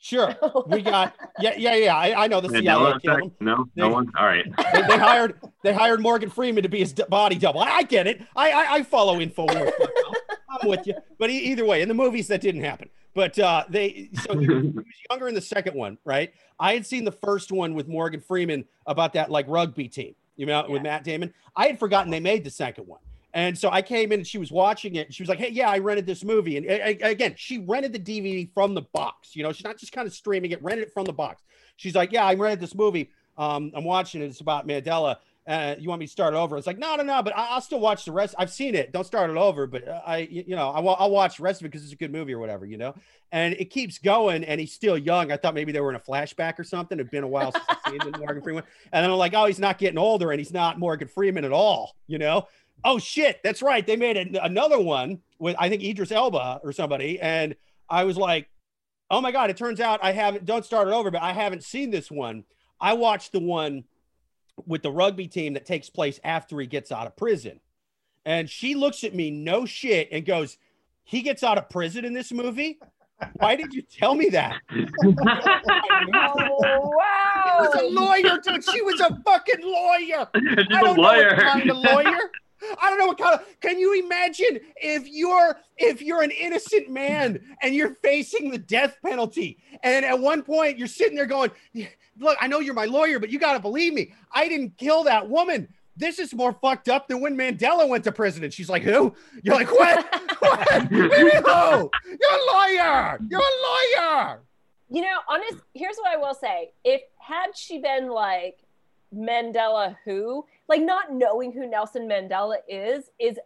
Sure, we got yeah yeah yeah. I, I know the CIA Mandela killed him. No, They- no one. All right. They, they hired they hired Morgan Freeman to be his body double. I, I get it. I I, I follow Infowars. I'm with you. But e- either way, in the movies that didn't happen. But uh, they so he was, he was younger in the second one, right? I had seen the first one with Morgan Freeman about that like rugby team, you know, with Matt Damon. I had forgotten they made the second one. And so I came in and she was watching it. And she was like, "Hey, yeah, I rented this movie." And again, she rented the DVD from the box. You know, she's not just kind of streaming it; rented it from the box. She's like, "Yeah, I rented this movie. Um, I'm watching it. It's about Mandela. Uh, you want me to start over?" It's like, "No, no, no. But I- I'll still watch the rest. I've seen it. Don't start it over. But I, you know, I wa- I'll watch the rest of it because it's a good movie or whatever. You know." And it keeps going, and he's still young. I thought maybe they were in a flashback or something. It'd been a while since I've seen Morgan Freeman. And then I'm like, "Oh, he's not getting older, and he's not Morgan Freeman at all." You know oh shit, that's right. They made an- another one with I think Idris Elba or somebody, and I was like, oh my god, it turns out I haven't. Don't start it over, but I haven't seen this one. I watched the one with the rugby team that takes place after he gets out of prison, and she looks at me, no shit, and goes, he gets out of prison in this movie. Why did you tell me that? Oh She was a lawyer, dude. She was a fucking lawyer. She's I a don't know lawyer. what kind of lawyer. I don't know what kind of. Can you imagine if you're if you're an innocent man and you're facing the death penalty, and at one point you're sitting there going, "Look, I know you're my lawyer, but you got to believe me. I didn't kill that woman." This is more fucked up than when Mandela went to prison. And she's like, "Who?" You're like, "What? what? Who? You're a lawyer. You're a lawyer." You know, honest. Here's what I will say: if had she been like Mandela, who like not knowing who Nelson Mandela is, is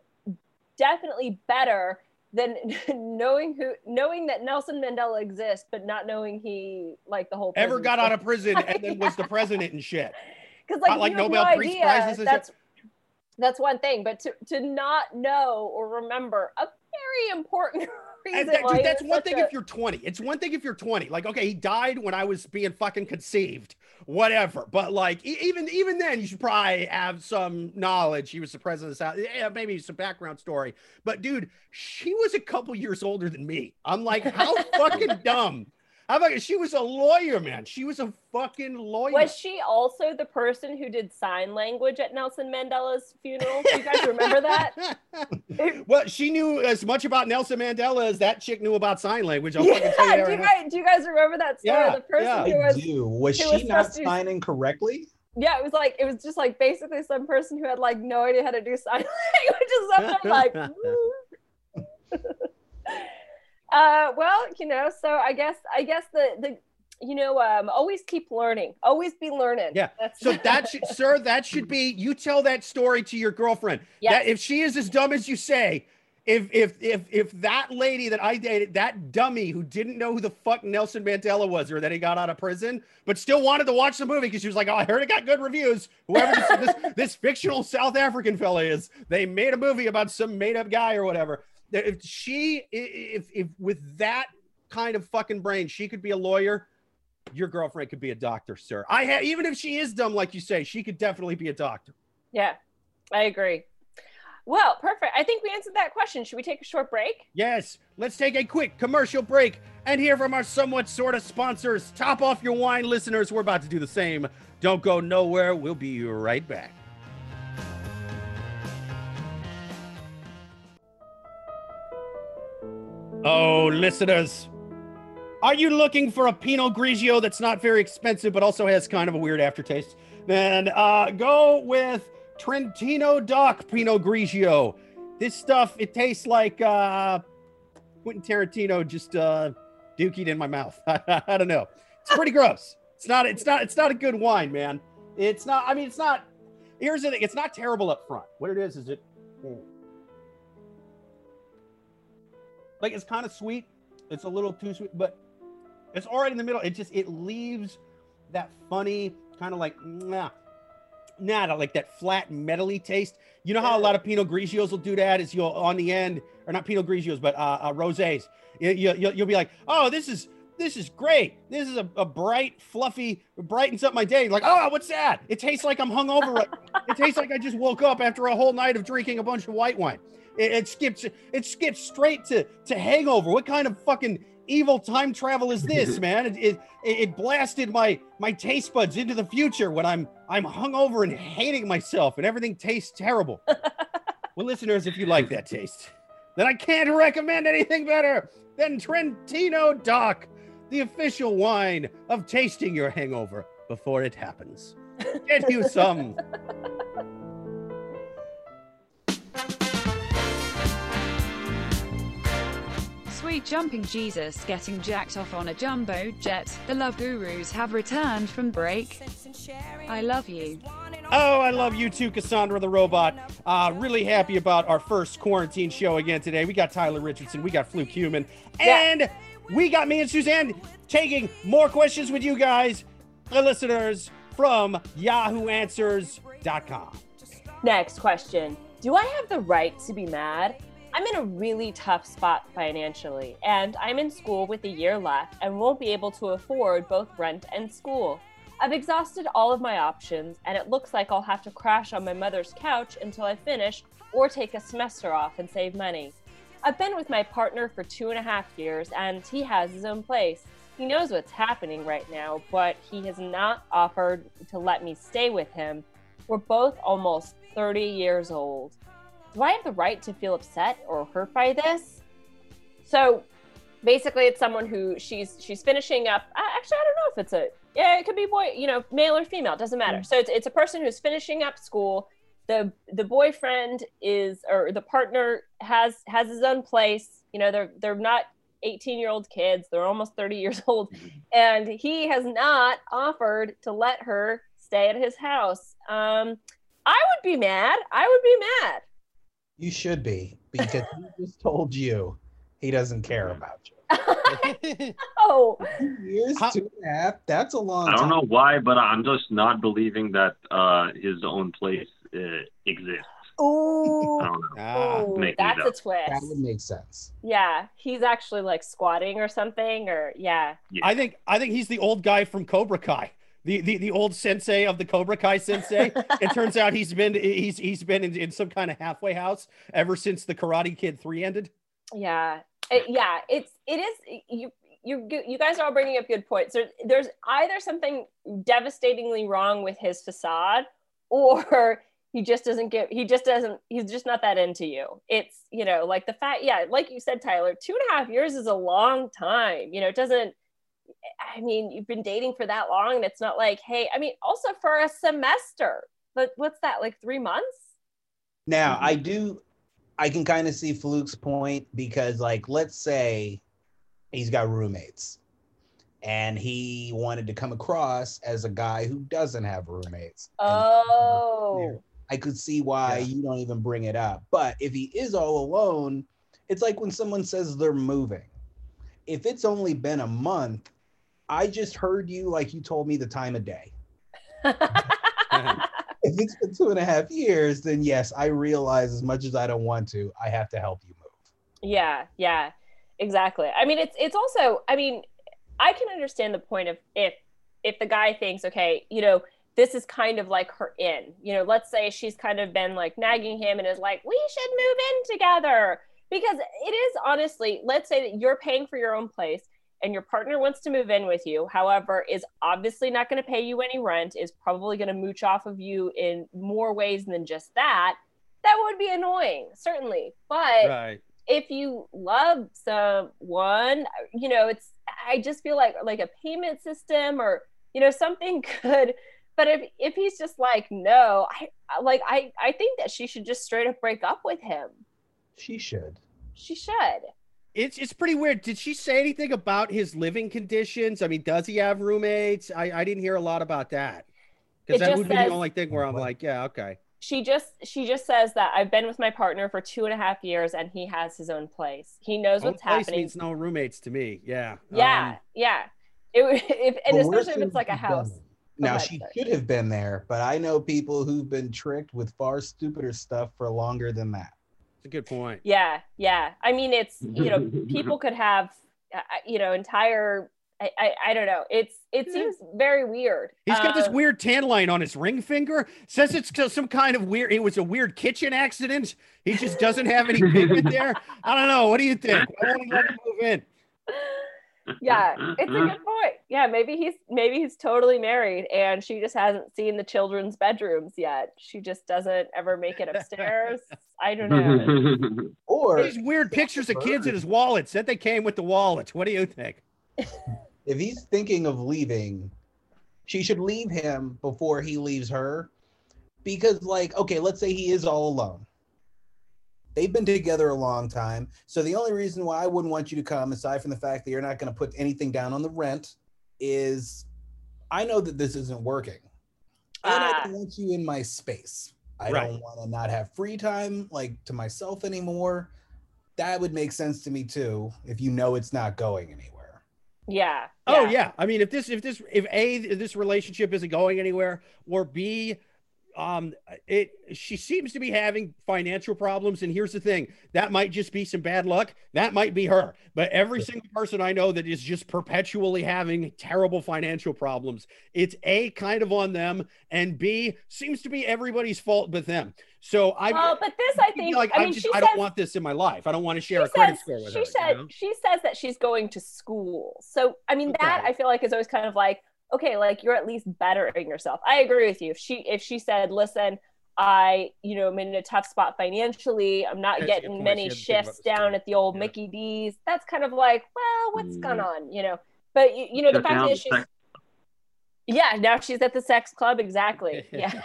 definitely better than knowing who knowing that Nelson Mandela exists, but not knowing he like the whole Ever got out of prison and then was the president and shit. because like, Not like Nobel no Peace. Prizes and shit. That's that's one thing, but to to not know or remember a very important reason. That- dude, that's one thing a- if you're 20. It's one thing if you're 20. Like, okay, he died when I was being fucking conceived, whatever. But like, even even then, you should probably have some knowledge. He was the president of the South. Yeah, maybe some background story. But dude, she was a couple years older than me. I'm like, how fucking dumb. How about she was a lawyer, man? She was a fucking lawyer. Was she also the person who did sign language at Nelson Mandela's funeral? Do you guys remember that? well, she knew as much about Nelson Mandela as that chick knew about sign language. I'll fucking Yeah, tell you do, right you guys, do you guys remember that story? Yeah, the person yeah. who I was do. Was it she was not supposed to- signing correctly? yeah, it was like it was just like basically some person who had like no idea how to do sign language or something like. uh, well, you know, so I guess I guess the the you know um always keep learning, always be learning. Yeah. That's, So that should, sir, that should be you tell that story to your girlfriend. Yeah. If she is as dumb as you say, if if if if that lady that I dated, that dummy who didn't know who the fuck Nelson Mandela was or that he got out of prison, but still wanted to watch the movie because she was like, "Oh, I heard it got good reviews." Whoever this, this this fictional South African fella is, they made a movie about some made up guy or whatever. If she, if if with that kind of fucking brain, she could be a lawyer. Your girlfriend could be a doctor, sir. I have even if she is dumb, like you say, she could definitely be a doctor. yeah, I agree. Well, perfect. I think we answered that question. Should we take a short break? Yes, let's take a quick commercial break and hear from our somewhat sort of sponsors. Top off your wine, listeners. We're about to do the same. Don't go nowhere. We'll be right back. Oh, listeners, are you looking for a Pinot Grigio that's not very expensive but also has kind of a weird aftertaste? Then uh, go with Trentino Doc Pinot Grigio. This stuff, it tastes like uh, Quentin Tarantino just uh, dookied in my mouth. I don't know. It's pretty gross. It's not. It's not. It's not a good wine, man. It's not. I mean, it's not. Here's the thing. It's not terrible up front. What it is is it. Like it's kind of sweet. It's a little too sweet, but it's all right in the middle. It just it leaves that funny kind of like nah, nah, like that flat metally taste. You know how a lot of Pinot Grigios will do that? Is you'll on the end, or not Pinot Grigios, but uh, uh rosés. You, you, you'll, you'll be like, oh, this is this is great. This is a, a bright, fluffy, brightens up my day. Like, oh, what's that? It tastes like I'm hungover. right- it tastes like I just woke up after a whole night of drinking a bunch of white wine. It, it skips it skips straight to to hangover. What kind of fucking evil time travel is this, man? It, it it blasted my my taste buds into the future when I'm I'm hungover and hating myself and everything tastes terrible. well, listeners, if you like that taste, then I can't recommend anything better than Trentino Doc, the official wine of tasting your hangover before it happens. Get you some. sweet jumping Jesus getting jacked off on a jumbo jet. The Love Gurus have returned from break. I love you. Oh, I love you too, Cassandra the robot. Uh, really happy about our first quarantine show again today. We got Tyler Richardson, we got Fluke Human, and we got me and Suzanne taking more questions with you guys, the listeners from YahooAnswers.com. Next question Do I have the right to be mad? I'm in a really tough spot financially, and I'm in school with a year left and won't be able to afford both rent and school. I've exhausted all of my options, and it looks like I'll have to crash on my mother's couch until I finish or take a semester off and save money. I've been with my partner for two and a half years, and he has his own place. He knows what's happening right now, but he has not offered to let me stay with him. We're both almost 30 years old. Do I have the right to feel upset or hurt by this? So basically it's someone who she's she's finishing up actually I don't know if it's a yeah, it could be boy, you know, male or female, doesn't matter. Mm. So it's it's a person who's finishing up school. The the boyfriend is or the partner has has his own place. You know, they're they're not 18 year old kids, they're almost 30 years old. And he has not offered to let her stay at his house. Um I would be mad. I would be mad. You should be because he just told you he doesn't care about you. Oh, Two years, How- two and a half. That's a long I don't know why, but I'm just not believing that uh, his own place uh, exists. ooh, I don't know. Ah, ooh, make it that's a twist. That would make sense. Yeah, he's actually like squatting or something, or yeah. I think I think he's the old guy from Cobra Kai. The, the, the old sensei of the Cobra Kai sensei. it turns out he's been he's he's been in, in some kind of halfway house ever since the Karate Kid 3 ended. Yeah, It- yeah. It's it is you you you guys are all bringing up good points. There, there's either something devastatingly wrong with his facade, or he just doesn't get he just doesn't he's just not that into you. It's you know like the fact yeah like you said Tyler, two and a half years is a long time. You know it doesn't. I mean, you've been dating for that long, and it's not like, hey, I mean, also for a semester, but what's that, like three months? Now, Mm-hmm. I do, I can kind of see Fluke's point because, like, let's say he's got roommates and he wanted to come across as a guy who doesn't have roommates. Oh, I could see why Yeah. you don't even bring it up. But if he is all alone, it's like when someone says they're moving. If it's only been a month, I just heard you like you told me the time of day. If it's been two and a half years, then yes, I realize as much as I don't want to, I have to help you move. yeah, yeah, exactly. I mean, it's it's also, I mean, I can understand the point of if if the guy thinks, okay, you know, this is kind of like her in. You know, let's say she's kind of been like nagging him and is like, we should move in together because it is honestly, let's say that you're paying for your own place and your partner wants to move in with you, however, is obviously not going to pay you any rent, is probably going to mooch off of you in more ways than just that. That would be annoying, certainly. But Right. if you love someone, you know, it's I just feel like like a payment system or you know something good. But if if he's just like no, I like I I think that she should just straight up break up with him. She should. She should. It's it's pretty weird. Did she say anything about his living conditions? I mean, does he have roommates? I, I didn't hear a lot about that. Because that just would be the only thing where I'm like, yeah, okay. She just she just says that I've been with my partner for two and a half years and he has his own place. He knows Own what's place happening. means no roommates to me. Yeah. yeah, Um, yeah. It would- if and especially if it's like a house. Now she sorry. should have been there, but I know people who've been tricked with far stupider stuff for longer than that. It's a good point. Yeah, yeah. I mean, it's you know, people could have uh, you know entire. I, I, I don't know. It's it seems very weird. He's got this Uh, weird tan line on his ring finger. Says it's some kind of weird. It was a weird kitchen accident. He just doesn't have any pigment there. I don't know. What do you think? Why won't he let him move in? yeah, it's a good point. Yeah, maybe he's maybe he's totally married and she just hasn't seen the children's bedrooms yet. She just doesn't ever make it upstairs. I don't know. Or These weird pictures of kids in his wallet. Said they came with the wallet. What do you think? if he's thinking of leaving, she should leave him before he leaves her. Because, like, okay, let's say he is all alone. They've been together a long time. So the only reason why I wouldn't want you to come, aside from the fact that you're not going to put anything down on the rent, is I know that this isn't working. And I Ah. don't want you in my space. I Right. don't want to not have free time like to myself anymore. That would make sense to me too if you know it's not going anywhere. Yeah. Oh yeah. I mean, if this if this if a if this relationship isn't going anywhere, or b, um, it she seems to be having financial problems. And here's the thing: that might just be some bad luck. That might be her. But every single person I know that is just perpetually having terrible financial problems, it's a kind of on them, and b seems to be everybody's fault but them. So I. Well, but this I think like I I mean just she I don't want this in my life. I don't want to share a credit score with her. she her. said you know? she says that she's going to school. So I mean that I feel like is always kind of like okay, like you're at least bettering yourself. I agree with you. If she if she said, listen, I you know I'm in a tough spot financially. I'm not Yeah, she had getting many She had to think about shifts down at the old Yeah. Mickey D's. That's kind of like well, what's Mm. going on, you know? But you, you know the fact down is the she's sex- yeah now she's at the sex club exactly yeah.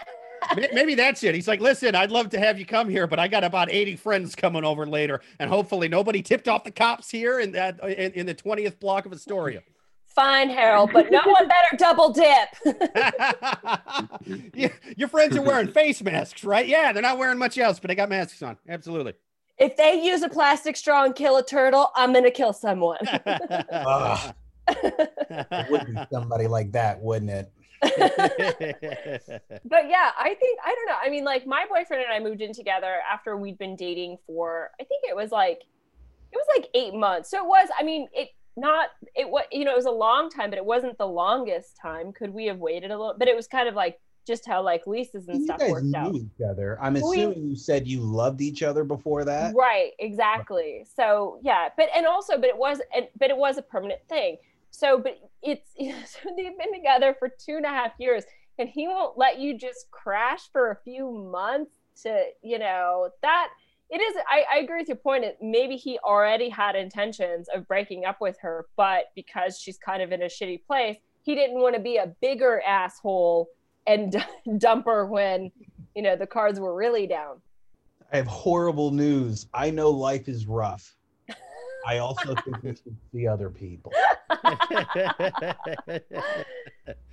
Maybe that's it. He's like, listen, I'd love to have you come here, but I got about 80 friends coming over later. And hopefully nobody tipped off the cops here in that in, in the 20th block of Astoria. Fine, Harold, but no one better double dip. Yeah, Your friends are wearing face masks, right? Yeah, they're not wearing much else, but they got masks on. Absolutely. if they use a plastic straw and kill a turtle, I'm gonna kill someone. Ugh. Would be somebody like that, wouldn't it? but yeah, I think I don't know. I mean, like my boyfriend and I moved in together after we'd been dating for I think it was like it was like eight months. So it was. I mean, it not it was you know it was a long time, but it wasn't the longest time. Could we have waited a little? But it was kind of like just how like leases and You stuff guys worked knew out. each other. I'm We- assuming you said you loved each other before that. right exactly so yeah but and also but it was and but it was a permanent thing so but it's so they've been together for two and a half years and he won't let you just crash for a few months to you know that it is I, I agree with your point it, maybe he already had intentions of breaking up with her but because she's kind of in a shitty place he didn't want to be a bigger asshole and dump her when you know the cards were really down I have horrible news. I know life is rough. I also think we should see other people.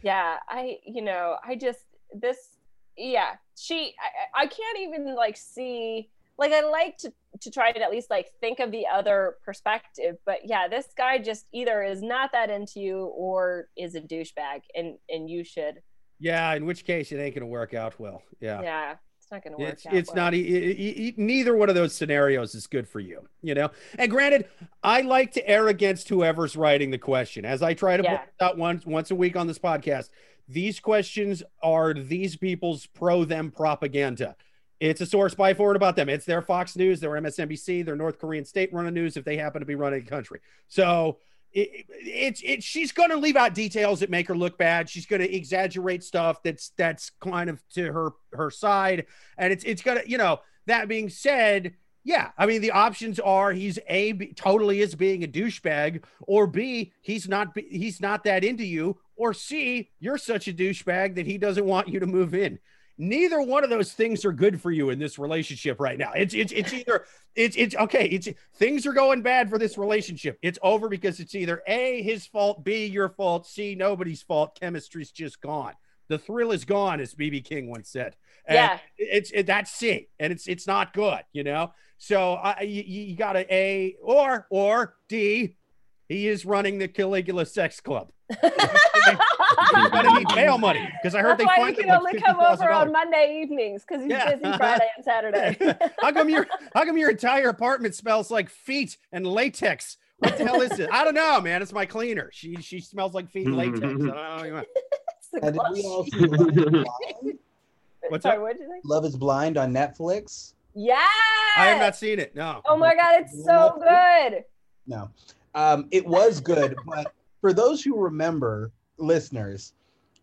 yeah i you know i just this yeah she I, I can't even like see like i like to to try to at least like think of the other perspective but yeah this guy just either is not that into you or is a douchebag and and you should yeah, in which case it ain't gonna work out well. yeah, Yeah. it's not gonna work It's it's well. not e- e- e- neither one of those scenarios is good for you, you know. And granted, I like to err against whoever's writing the question, as I try to Yeah. point out once once a week on this podcast. These questions are these people's pro them propaganda. It's a source by forward about them. It's their Fox News, their MSNBC, their North Korean state running news if they happen to be running the country. So it's it, she's going to leave out details that make her look bad. She's going to exaggerate stuff that's that's kind of to her her side, and it's it's gonna you know. That being said, yeah, I mean the options are he's a b- totally is being a douchebag, or b he's not he's not that into you, or c you're such a douchebag that he doesn't want you to move in. Neither one of those things are good for you in this relationship right now. It's it's it's either it's it's okay. It's things are going bad for this relationship. It's over because it's either a his fault, b your fault, c nobody's fault. Chemistry's just gone. The thrill is gone, as BB King once said. And yeah it's it, that's C, and it's it's not good, you know. So I you, you got to A or or D. He is running the Caligula Sex Club. He's gonna need bail money because I heard That's they why fined you him can like come over on Monday evenings because he's Yeah. busy Friday and Saturday. how come your how come your entire apartment smells like feet and latex? What the hell is it? I don't know, man. It's my cleaner. She she smells like feet and latex. I don't know. It's the did we all see Love is Blind? What's Sorry, up? what did you say? Love is Blind on Netflix? Yeah. I have not seen it. No. Oh my god, it's so good. No. Um, it was good, but for those who remember, listeners,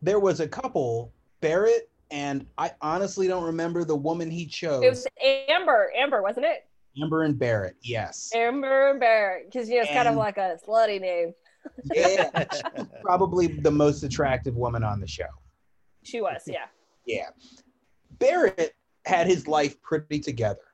there was a couple, Barrett, and I honestly don't remember the woman he chose. It was Amber, Amber, wasn't it? Amber and Barrett, yes. Amber and Barrett, because you know it's kind of like a slutty name. Yeah, probably the most attractive woman on the show. She was, yeah. Yeah. Barrett had his life pretty together.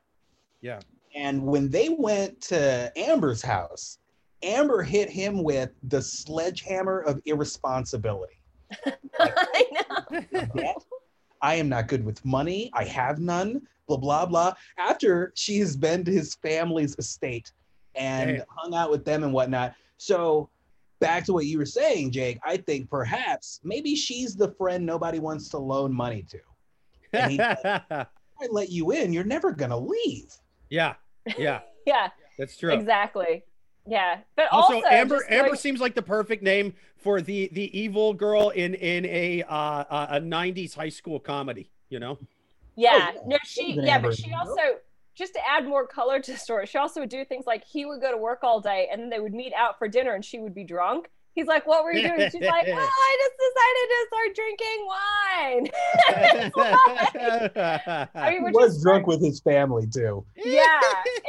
Yeah. And when they went to Amber's house, Amber hit him with the sledgehammer of irresponsibility. I know. Debt. I am not good with money. I have none. Blah blah blah. After she has been to his family's estate and Damn. hung out with them and whatnot. So back to what you were saying, Jake. I think perhaps maybe she's the friend nobody wants to loan money to. And he- I let you in. You're never gonna leave. yeah, yeah, Yeah, that's true. exactly. Yeah, but Also, also, Amber just Amber seems like the perfect name for the the evil girl in in a uh, a '90s high school comedy. You know, Yeah, yeah. no, she yeah, Amber, but she also just to add more color to the story, she also would do things like he would go to work all day and then they would meet out for dinner and she would be drunk. He's like, "What were you doing?" She's like, "Oh, I just decided to start drinking wine." I mean, He was is drunk with his family too. yeah,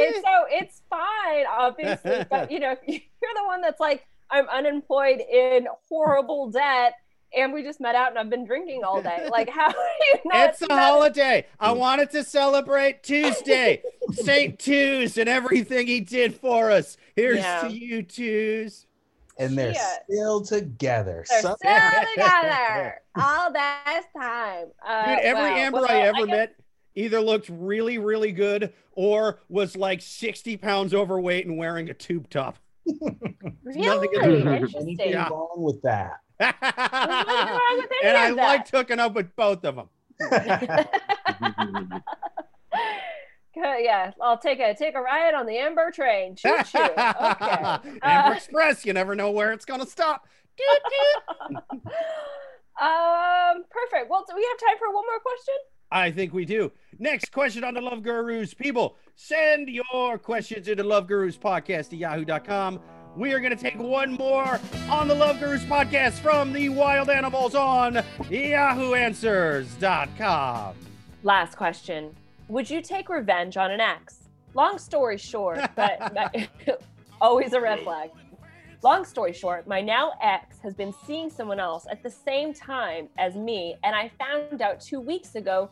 and so it's fine, obviously. But you know, you're the one that's like, "I'm unemployed in horrible debt." And we just met out, and I've been drinking all day. Like, how are you not? it's a holiday. I mm. wanted to celebrate Tuesday, Saint Tues, and everything he did for us. Here's Yeah. to you, Tues. And they're Shit. still together. They're Some- still together all this time. Uh, Dude, every wow. Amber Well, I ever guess- met either looked really, really good or was like 60 pounds overweight and wearing a tube top. Really nothing interesting. Anything Yeah. wrong with that? Wrong with any and I of that. liked hooking up with both of them. Okay, yeah, I'll take a take a ride on the Amber train. Choo choo. Okay. Amber Uh, Express, you never know where it's going to stop. Doot, doot. um, perfect. Well, do we have time for one more question? I think we do. Next question on the Love Gurus. People, send your questions into Love Gurus podcast at yahoo.com. We are going to take one more on the Love Gurus podcast from the wild animals on yahooanswers.com. Last question. Would you take revenge on an ex? Long story short, but always a red flag. Long story short, my now ex has been seeing someone else at the same time as me, and I found out two weeks ago.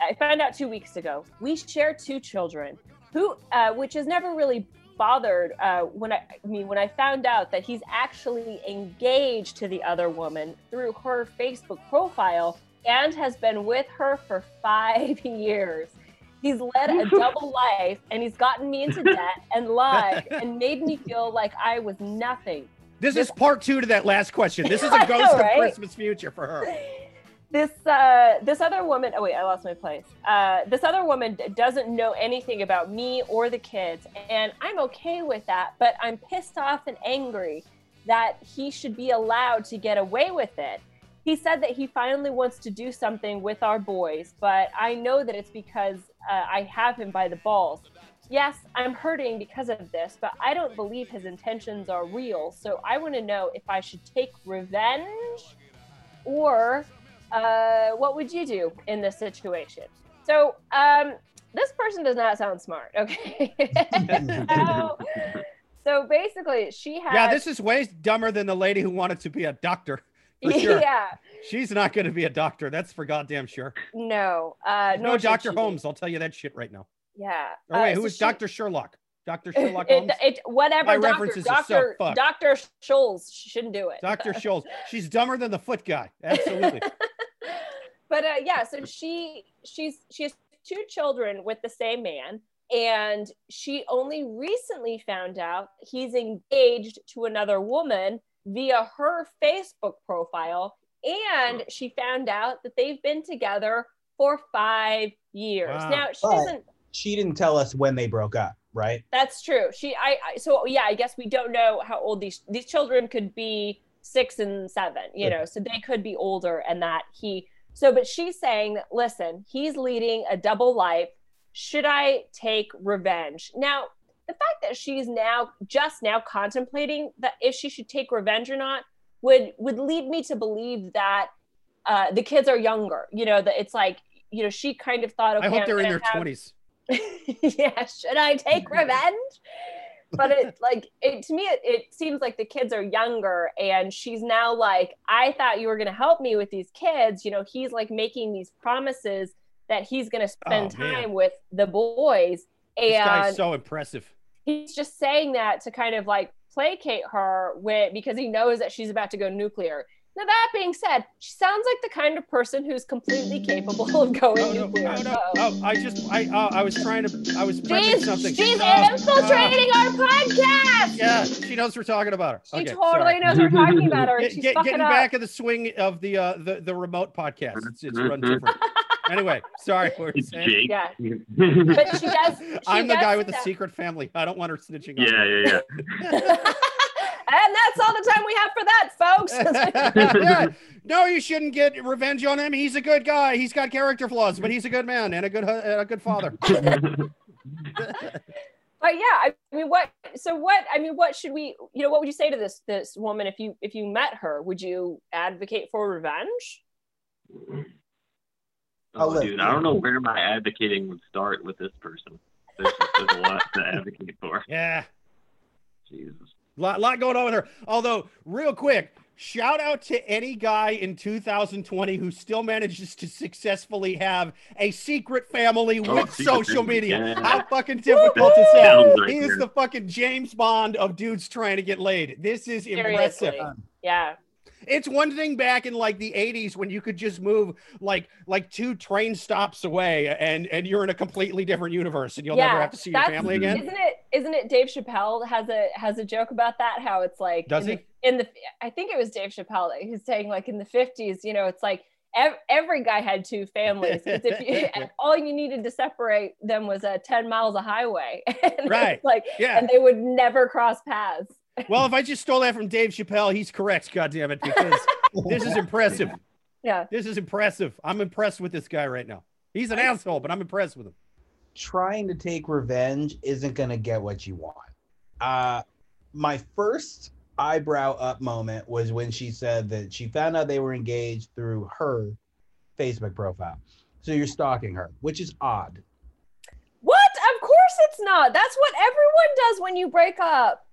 I found out two weeks ago. We share two children, who, uh, which has never really bothered uh, when I, I mean when I found out that he's actually engaged to the other woman through her Facebook profile and has been with her for five years. He's led a double life and he's gotten me into debt and lied and made me feel like I was nothing. This is part two to that last question. This is a know, ghost of? Christmas future for her. This uh, this other woman. Oh wait, I lost my place. Uh, this other woman doesn't know anything about me or the kids, and I'm okay with that. But I'm pissed off and angry that he should be allowed to get away with it. He said that he finally wants to do something with our boys, but I know that it's because uh, I have him by the balls. Yes, I'm hurting because of this, but I don't believe his intentions are real. So I want to know if I should take revenge or uh, what would you do in this situation? So, um, this person does not sound smart. Okay. so, so basically, she has. Yeah, this is way dumber than the lady who wanted to be a doctor. Sure. Yeah. She's not going to be a doctor. That's for goddamn sure. No. Uh, No, Dr. she be. Holmes. I'll tell you that shit right now. Yeah. Or wait, Uh, who so is she- Dr. Sherlock? Dr. Sherlock It, Holmes? it, whatever. My Doctor, references are so fucked. Doctor Scholl's shouldn't do it. Dr. Scholl's. She's dumber than the foot guy. Absolutely. but uh, yeah, so she she's she has two children with the same man, and she only recently found out he's engaged to another woman via her Facebook profile, and she found out that they've been together for five years. Wow. Now she But- doesn't. She didn't tell us when they broke up, right? That's true. She, I, I, so yeah, I guess we don't know how old these these children could be six and seven, you know, so they could be older, and that he. So, but she's saying that listen, he's leading a double life. Should I take revenge now? The fact that she's now just now contemplating that if she should take revenge or not would would lead me to believe that uh, the kids are younger. You know, that it's like you know she kind of thought. Okay, I hope I'm they're in their have- 20s. yeah, should I take revenge? But it like it to me it, it seems like the kids are younger and she's now like, I thought you were gonna help me with these kids. You know, he's like making these promises that he's gonna spend Oh, time with the boys. This guy's and so impressive. he's just saying that to kind of like placate her with because he knows that she's about to go nuclear. Now that being said, she sounds like the kind of person who's completely capable of going Oh, no, nuclear. oh, no. Oh, I just, I, uh, I was trying to, I was prepping She's, something. she's infiltrating our podcast. yeah, she knows we're talking about her. She Okay, totally sorry. knows we're talking about her. and Get, She's get, fucking getting up. back in the swing of the uh, the the remote podcast. It's, it's run different. anyway, sorry. What were It's saying? Jake. Yeah. yeah, But she does. She I'm the does guy with the secret family. I don't want her snitching on it. Yeah, yeah, yeah. and that's all the time we have for that, folks. yeah. No, you shouldn't get revenge on him. He's a good guy. He's got character flaws, but he's a good man and a good and a good father. But yeah, I mean, what? So what? I mean, what should we? You know, what would you say to this this woman if you if you met her? Would you advocate for revenge? Oh, I'll Oh, dude, I don't know where my advocating would start with this person. There's, there's a lot to advocate for. Yeah. Jesus. Lot, lot going on with her. Although, real quick, shout out to any guy in 2020 who still manages to successfully have a secret family Oh, with secret social family, media. yeah. How fucking difficult is that? Right He is there. the fucking James Bond of dudes trying to get laid. This is impressive. Yeah. It's one thing back in like the 80s when you could just move like like two train stops away and and you're in a completely different universe and you'll never have to see your family again. Isn't it? Isn't it? Dave Chappelle has a has a joke about that. How it's like Does in the, in the I think it was Dave Chappelle he's saying like in the fifties, you know, it's like every guy had two families. if you, all you needed to separate them was a ten miles of highway. And Right. Like, Yeah. and they would never cross paths. Well, if I just stole that from Dave Chappelle, he's correct, God damn it, because this is impressive. Yeah. This is impressive. I'm impressed with this guy right now. He's an asshole, but I'm impressed with him. trying to take revenge isn't going to get what you want. Uh, my first eyebrow up moment was when she said that she found out they were engaged through her Facebook profile. So you're stalking her, which is odd. What? Of course it's not. That's what everyone does when you break up.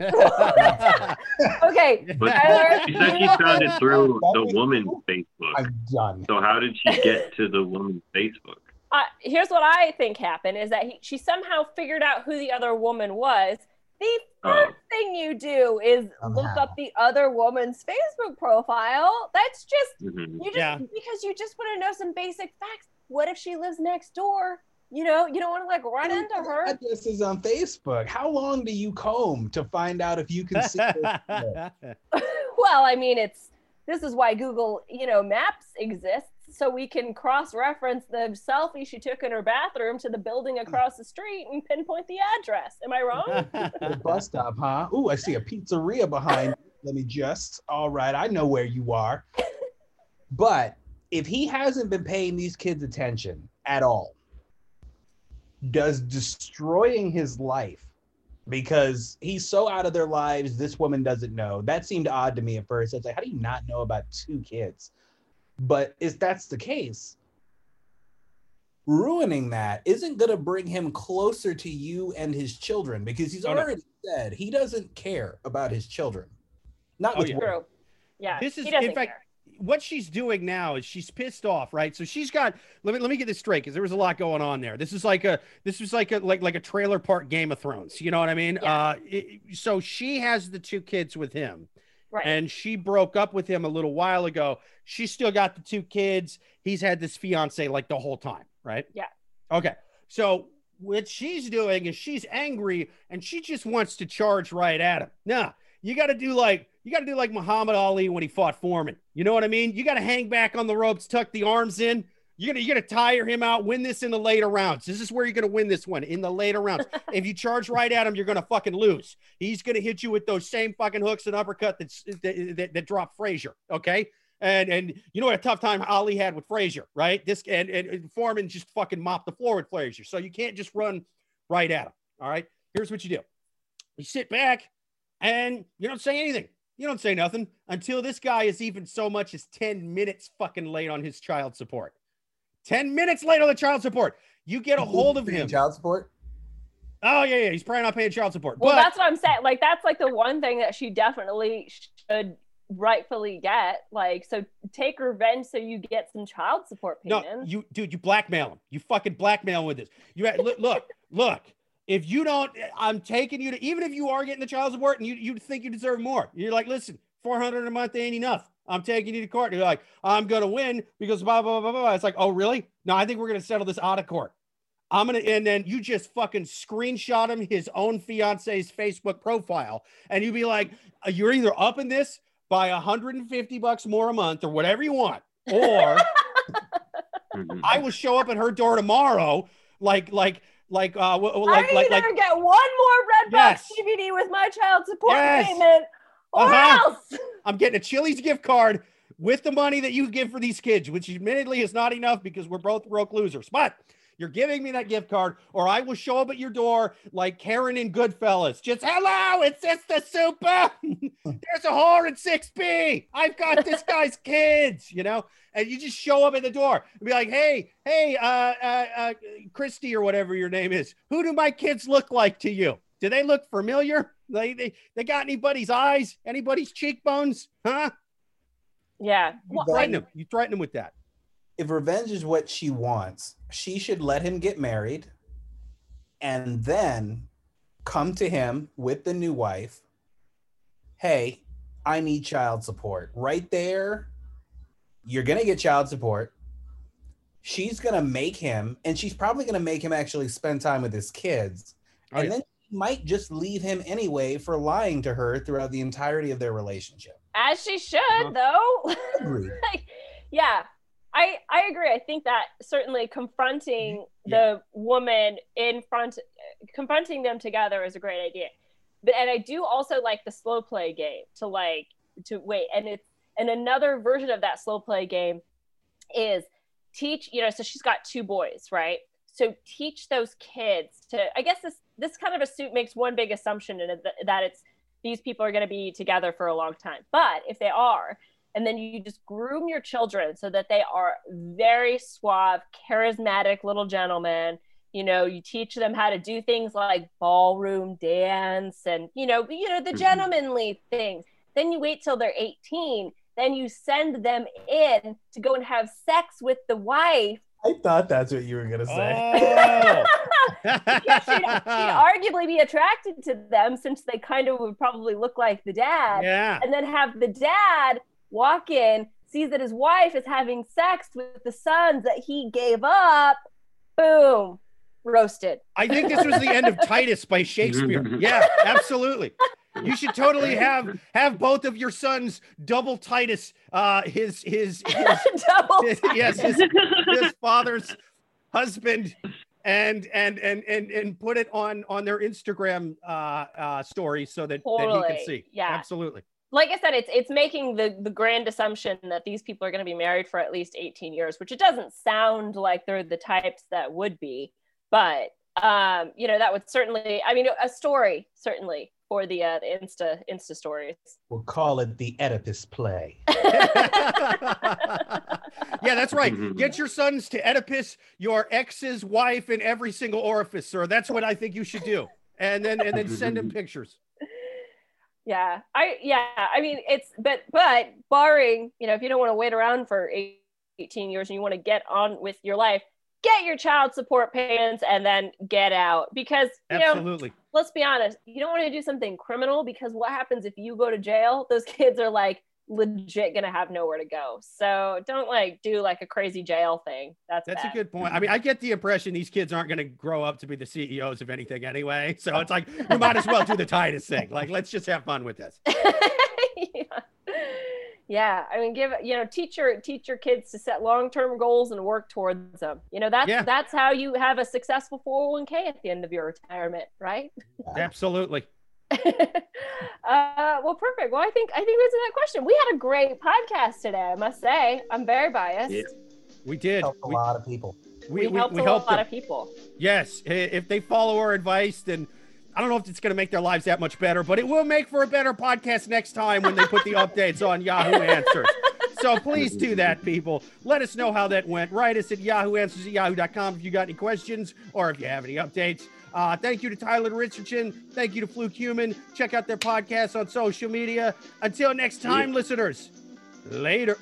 Okay. But Tyler, she said she found it through the woman's. Facebook. I'm done. So how did she get to the woman's Facebook? uh, here's what I think happened is that he, she somehow figured out who the other woman was. The Oh. first thing you do is look up the other woman's Facebook profile. That's just Mhm. you just Yeah. because you just want to know some basic facts. What if she lives next door? You know, you don't want to like run into her. Address is on Facebook. How long do you comb to find out if you can see? her? well, I mean, it's this is why Google, you know, Maps exists so we can cross-reference the selfie she took in her bathroom to the building across the street and pinpoint the address. Am I wrong? the bus stop, huh? Ooh, I see a pizzeria behind. Let me just. All right, I know where you are. But if he hasn't been paying these kids attention at all, does destroying his life because he's so out of their lives, this woman doesn't know. That seemed odd to me at first. I was like, how do you not know about two kids? But if that's the case, ruining that isn't going to bring him closer to you and his children because he's Oh, no. already said he doesn't care about his children. Not Oh, with yeah. women. True. Yeah. This is- in fact, care. What she's doing now is she's pissed off, right? So she's got let me let me get this straight because there was a lot going on there. This is like a this was like a like like a trailer park Game of Thrones. You know what I mean? Yeah. Uh, it- so she has the two kids with him, Right. and she broke up with him a little while ago. She still got the two kids. He's had this fiance like the whole time, right? Yeah. Okay. So what she's doing is she's angry and she just wants to charge right at him. Nah, you got to do like you got to do like Muhammad Ali when he fought Foreman. You know what I mean? You got to hang back on the ropes, tuck the arms in. You're gonna you're gonna tire him out. Win this in the later rounds. This is where you're gonna win this one in the later rounds. if you charge right at him, you're gonna fucking lose. He's gonna hit you with those same fucking hooks and uppercut that's, that that, that drop Frazier. Okay. And and you know what a tough time Ali had with Frazier, right? This and, and, and Foreman just fucking mopped the floor with Frazier. So you can't just run right at him. All right. Here's what you do. You sit back and you don't say anything. You don't say nothing until this guy is even so much as 10 minutes fucking late on his child support. 10 minutes late on the child support. You get a hold of him. Child support. Oh, yeah, yeah. He's probably not paying child support. Well, but that's what I'm saying. Like that's like the one thing that she definitely should rightfully get. Like, so take revenge so you get some child support payments. No, you, dude, you blackmail him. You fucking blackmail him with this. You look, look, look. If you don't, I'm taking you to. Even if you are getting the child support and you you think you deserve more, you're like, listen, 400 a month ain't enough. I'm taking you to court. And You're like, I'm gonna win because blah blah blah blah. blah. It's like, oh really? No, I think we're gonna settle this out of court. I'm gonna, and then you just fucking screenshot him his own fiance's Facebook profile, and you be like, uh, you're either up in this by 150 bucks more a month or whatever you want, or Mhm. I will show up at her door tomorrow, like like like uh w- w- I like like either like get one more Redbox Yes. DVD with my child support Yes. payment, or Uh-huh. else. I'm getting a Chili's gift card with the money that you give for these kids, which admittedly is not enough because we're both broke losers. But you're giving me that gift card, or I will show up at your door like Karen in Goodfellas. Just hello, it's just the super. There's a whore in 6B. I've got this guy's kids, you know, and you just show up at the door and be like, hey, hey, uh, uh, uh, Christy or whatever your name is. Who do my kids look like to you? Do they look familiar? They, they, they got anybody's eyes? Anybody's cheekbones? Huh? Yeah. You. I- Threaten them. You threaten them with that. If revenge is what she wants, she should let him get married and then come to him with the new wife. Hey, I need child support. Right there, you're going to get child support. She's going to make him, and she's probably going to make him actually spend time with his kids. Oh, and yeah. then she might just leave him anyway for lying to her throughout the entirety of their relationship. as she should, Uh-huh. though. Agreed. like, yeah, I I agree. I think that certainly confronting mm-hmm. the woman in front, confronting them together is a great idea. But and I do also like the slow play game to like to wait. And it's and another version of that slow play game is teach you know so she's got two boys right? So teach those kids to i guess this this kind of a suit makes one big assumption in it that, that it's these people are going to be together for a long time. But if they are and then you just groom your children so that they are very suave charismatic little gentlemen you know you teach them how to do things like ballroom dance and you know you know the Mhm. gentlemanly things then you wait till they're 18 then you send them in to go and have sex with the wife I thought that's what you were going to say. Oh. because she'd, she'd arguably be attracted to them since they kind of would probably look like the dad yeah. and then have the dad walk in sees that his wife is having sex with the sons that he gave up boom roasted I think this was the end of Titus by Shakespeare. Yeah, absolutely. You should totally have have both of your sons double Titus. Uh, his his, his, double his yes his, his father's husband, and and and and and put it on on their Instagram uh, uh, story so that, that he can see. Yeah. absolutely. Like I said, it's it's making the the grand assumption that these people are going to be married for at least 18 years, which it doesn't sound like they're the types that would be, but um, you know, that would certainly, I mean, a story certainly for the uh, the Insta Insta stories. We'll call it the Oedipus play. yeah, that's right. Get your sons to Oedipus, your ex's wife in every single orifice, sir. That's what I think you should do. And then and then send him pictures. Yeah, I yeah, I mean, it's but but barring you know, if you don't want to wait around for 18 years and you want to get on with your life. Get your child support payments and then get out because you know Absolutely. let's be honest, you don't want to do something criminal because what happens if you go to jail? Those kids are like legit gonna have nowhere to go. So don't like do like a crazy jail thing. That's That's a good point. I mean, I get the impression these kids aren't going to grow up to be the CEOs of anything anyway. So it's like you might as well do the Titus thing. Like, let's just have fun with this. yeah. yeah, I mean, give you know, teach your teach your kids to set long term goals and work towards them. You know, that's Yeah. that's how you have a successful 401k at the end of your retirement, right? Absolutely. uh, well, perfect. Well, I think I think we answered that question. We had a great podcast today. I must say, I'm very biased. Yeah. We did. Helped a We, lot of people. We, we, we, helped we a helped lot them. of people. Yes, if they follow our advice, then I don't know if it's going to make their lives that much better, but it will make for a better podcast next time when they put the updates on Yahoo Answers. So please do that, people. Let us know how that went. Write us at Yahoo Answers at yahoo.com if you got any questions or if you have any updates. Uh, thank you to Tyler Richardson. Thank you to Fluke Human. Check out their podcast on social media. Until next time, listeners, later.